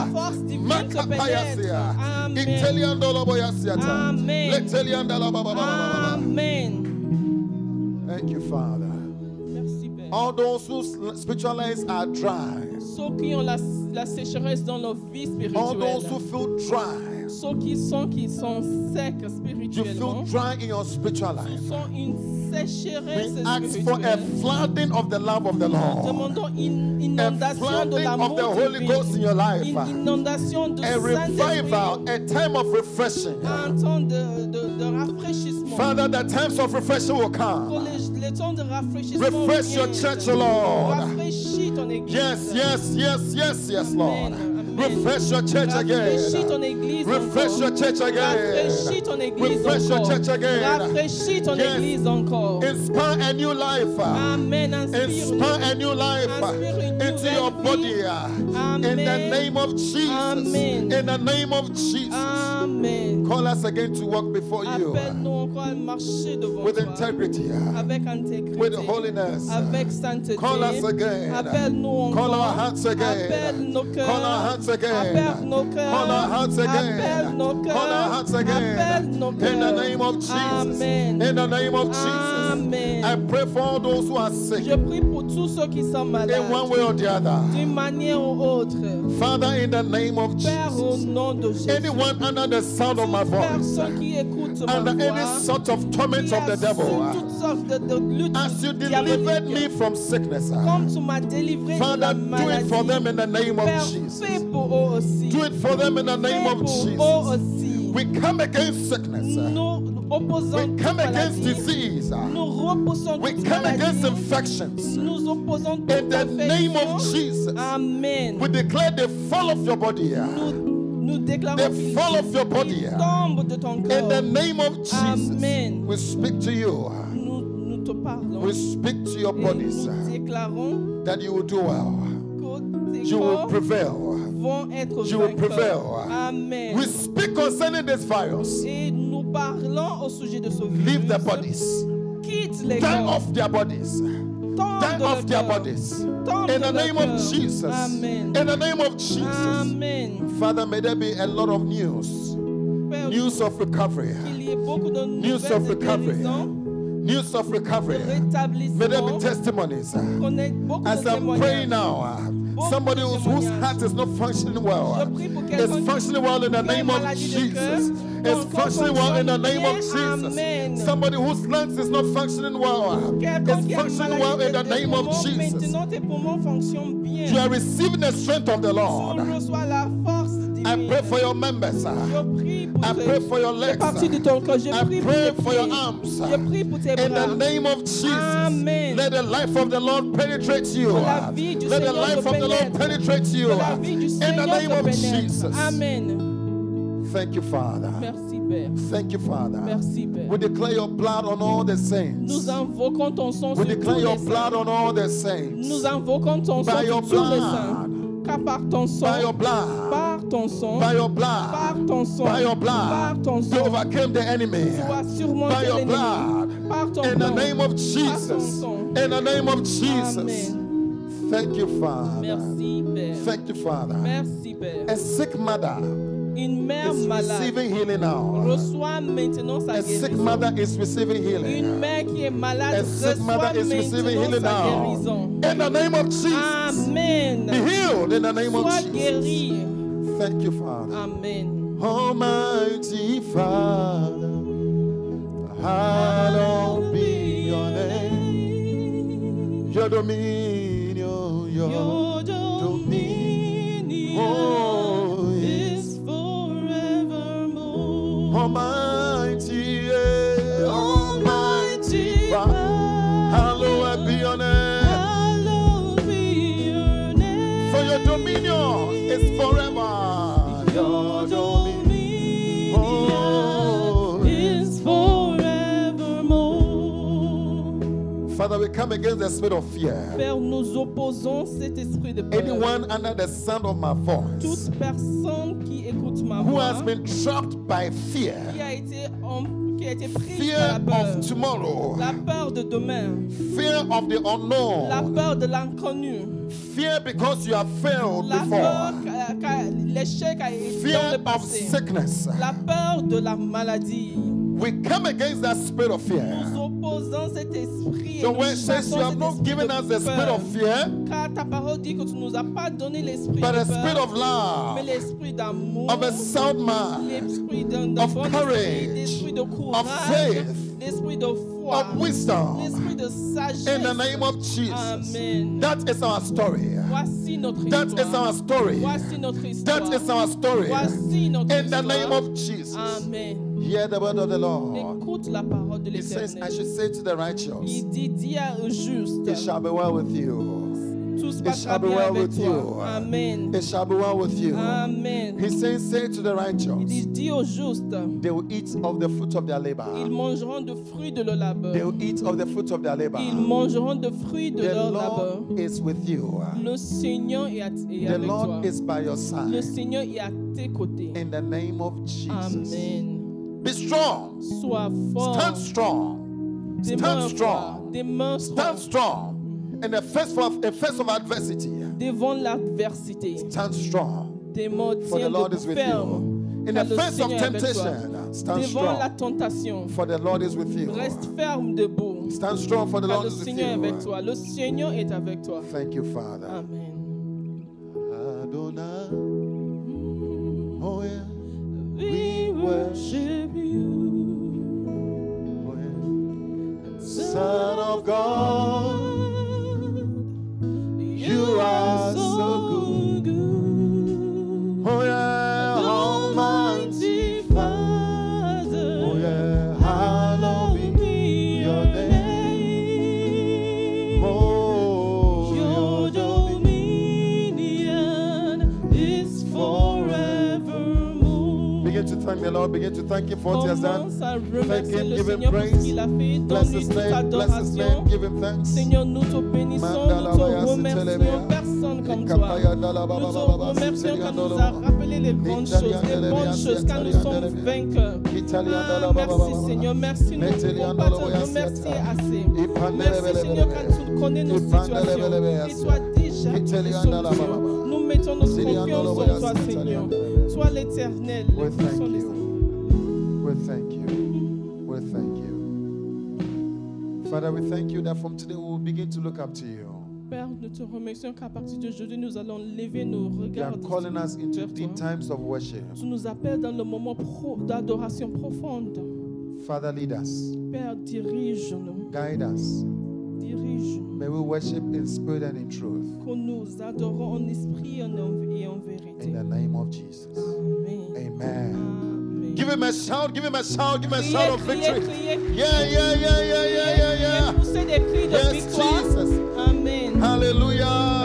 Amen. Thank you, Father. Merci, Père. All those whose spiritual lives are dry. Ceux qui ont la, la sécheresse dans leur vie spirituelle. All those who feel dry. ceux qui sont, qui sont secs spirituellement, you feel dry in your spiritual life. sont une sécheresse we ask for a flooding of the love of the Lord. Demandons une inondation de l'amour of the Holy Ghost in your life. Une inondation de a revival, a time of refreshing. Un temps de, de, de rafraîchissement. Father, the times of refreshing will come. Refresh your church, Lord. Yes, yes, yes, yes, yes, Lord. Refresh your church again. Refresh your church again. Refresh your church again. Refresh your church Yes. Inspire a new life. Amen. Inspire a new life into your body. In the name of Jesus. In the name of Jesus. Amen. Call us again to walk before you. With integrity. With holiness. Call us again. Call our hearts again. Call our hearts hearts again. On our hearts again. On our hearts again. In the name of Jesus. Amen. In the name of Jesus. Amen. I pray for all those who are sick. Je prie pour tous ceux qui sont malades. In one way or the other. D'une manière ou autre. Father, in the name of Jesus. Anyone under the sound of my voice under any sort of torment of the devil. Ah. As you delivered me from sickness, ah. Father, oh, oh, do it for them in the name of oh, Jesus. Do it for them in the name of Jesus. We come against sickness. We come against disease. We come against infections. In the name of Jesus. Amen. We declare the fall of your body. Ah. Nous déclarons they fall of your body. Tombe de ton In the name of Jesus, Amen. we speak to you. Nous, nous te parlons. We speak to your bodies. that you will do well. You will prevail. Vont être you will prevail. Amen. We speak concerning this virus. Et nous parlons au sujet de ce virus. Leave the bodies. Quitte les Turn corps. off their bodies. Turn off their bodies. In the name of Jesus. Amen. In the name of Jesus. Amen. Father, may there be a lot of news. News of recovery. News of recovery news of recovery. May there be testimonies. As I'm praying now, uh, Somebody whose, whose heart is not functioning well is functioning well in the name of Jesus. Is functioning well in the name of Jesus. Somebody whose lungs is not functioning well is functioning well in the name of Jesus. You are receiving the strength of the Lord. I pray for your members. I pray for your legs. I pray for your arms. In the name of Jesus, Amen. let the life of the Lord penetrate you. Let the life of the Lord penetrate you. In the name of Jesus. Amen. Thank you, Father. Merci, Père. Thank you, Father. Merci, Père. We declare your blood on all the saints. Nous invoquons ton sang We sur declare your blood on all the saints. Nous invoquons ton sang sur les saints car par ton sang, by your blood, par ton sang, by your blood, par ton sang, by your blood, par ton sang, you overcame the enemy, by your blood, par ton in the name of Jesus, in the name of Jesus. Thank you, Father. Merci, Père. Thank you, Father. Merci, Père. A sick mother mère is malade receiving healing now. reçoit maintenant sa a guérison. Sick mother is receiving healing. Une mère qui est malade a sick mother is receiving healing now. guérison. In the name of Jesus. Amen. Be healed in the name Sois of Jesus. guéri. Thank you, Father. Amen. Almighty Father, hallowed be your name. Your dominion, your, your Father, we come against the spirit of fear. Père, nous opposons cet esprit de peur. Anyone under the sound of my voice. Toute personne qui écoute ma voix. Who has been trapped by fear. Qui a été pris fear par la peur. Of tomorrow. La peur de demain. Fear of the unknown. La peur de l'inconnu. Fear because you have failed la before. Peur, l'échec a été fear dans le of sickness. La peur de la maladie. We come against that spirit of fear. Nous Posant cet esprit. So when says you have not given us the spirit of fear, car ta parole dit que tu nous as pas donné l'esprit but a spirit of love, mais l'esprit d'amour, of a l'esprit d'un bon l'esprit de courage, of faith l'esprit de foi, of wisdom, l'esprit de sagesse. In the name of Jesus. Amen. That is our story. Voici notre histoire. That is our story. Voici notre histoire. That is our story. Voici notre In histoire. the name of Jesus. Amen. Hear the word of the Lord. Écoute la parole de l'Éternel. He says, I should say to the righteous. Il dit, dis It shall be well with you. tout se passera bien well avec toi. Amen. It shall be well with you. Amen. He says, say to the righteous. Il dit, dis aux justes. They will eat of the fruit of their labor. Ils mangeront du fruit de leur labeur. They will eat of the fruit of their labor. Ils mangeront du fruit de the leur labeur. The Lord is with you. Le Seigneur est, est avec Lord toi. Is by your side. Le Seigneur est à tes côtés. In the name of Jesus. Amen. Be strong. Sois fort. Stand strong. Stand strong. Demeure strong. Stand strong. in the face of, a face of adversity, devant l'adversité, stand strong. for the Lord is with you. In the face of temptation, stand la tentation, strong. For the Lord is with you. Reste ferme debout. Stand strong for the Lord le is Seigneur with you. Avec toi. Le Seigneur est avec toi. Thank you, Father. Amen. Adonai, mm. oh yeah, we worship you, oh yeah. Son of God. Lord. Begin to thank Him for what He has done. Thank Him, give Him praise. Bless His name, bless His name, give Him thanks. Seigneur, nous te bénissons, nous te remercions personne comme toi. Nous te remercions nous a rappelé les bonnes choses, les bonnes choses, nous sommes vainqueurs. Ah, merci Seigneur, merci. Nous ne pas te remercier assez. Merci Seigneur, tu connais nos situations. Et toi déjà, tu Nous mettons notre confiance en toi, Seigneur. Toi l'éternel, les We thank you. We thank you. Father, we thank you that from today we will begin to look up to you. Père, nous te remercions qu'à partir d'aujourd'hui, nous allons lever nos regards vers toi. Times of worship. Tu nous appelles dans le moment pro, d'adoration profonde. Father, lead us. Père, dirige-nous. Guide us. Dirige-nous. May we worship in spirit and in truth. Que nous adorons en esprit et en vérité. In the name of Jesus. Amen. Amen. Amen. Give him a shout, give him a shout, give him a crier, shout of victory. Crier, crier, yeah, yeah, yeah, yeah, yeah, yeah, yeah. Yes, Jesus. Amen. Aleluia.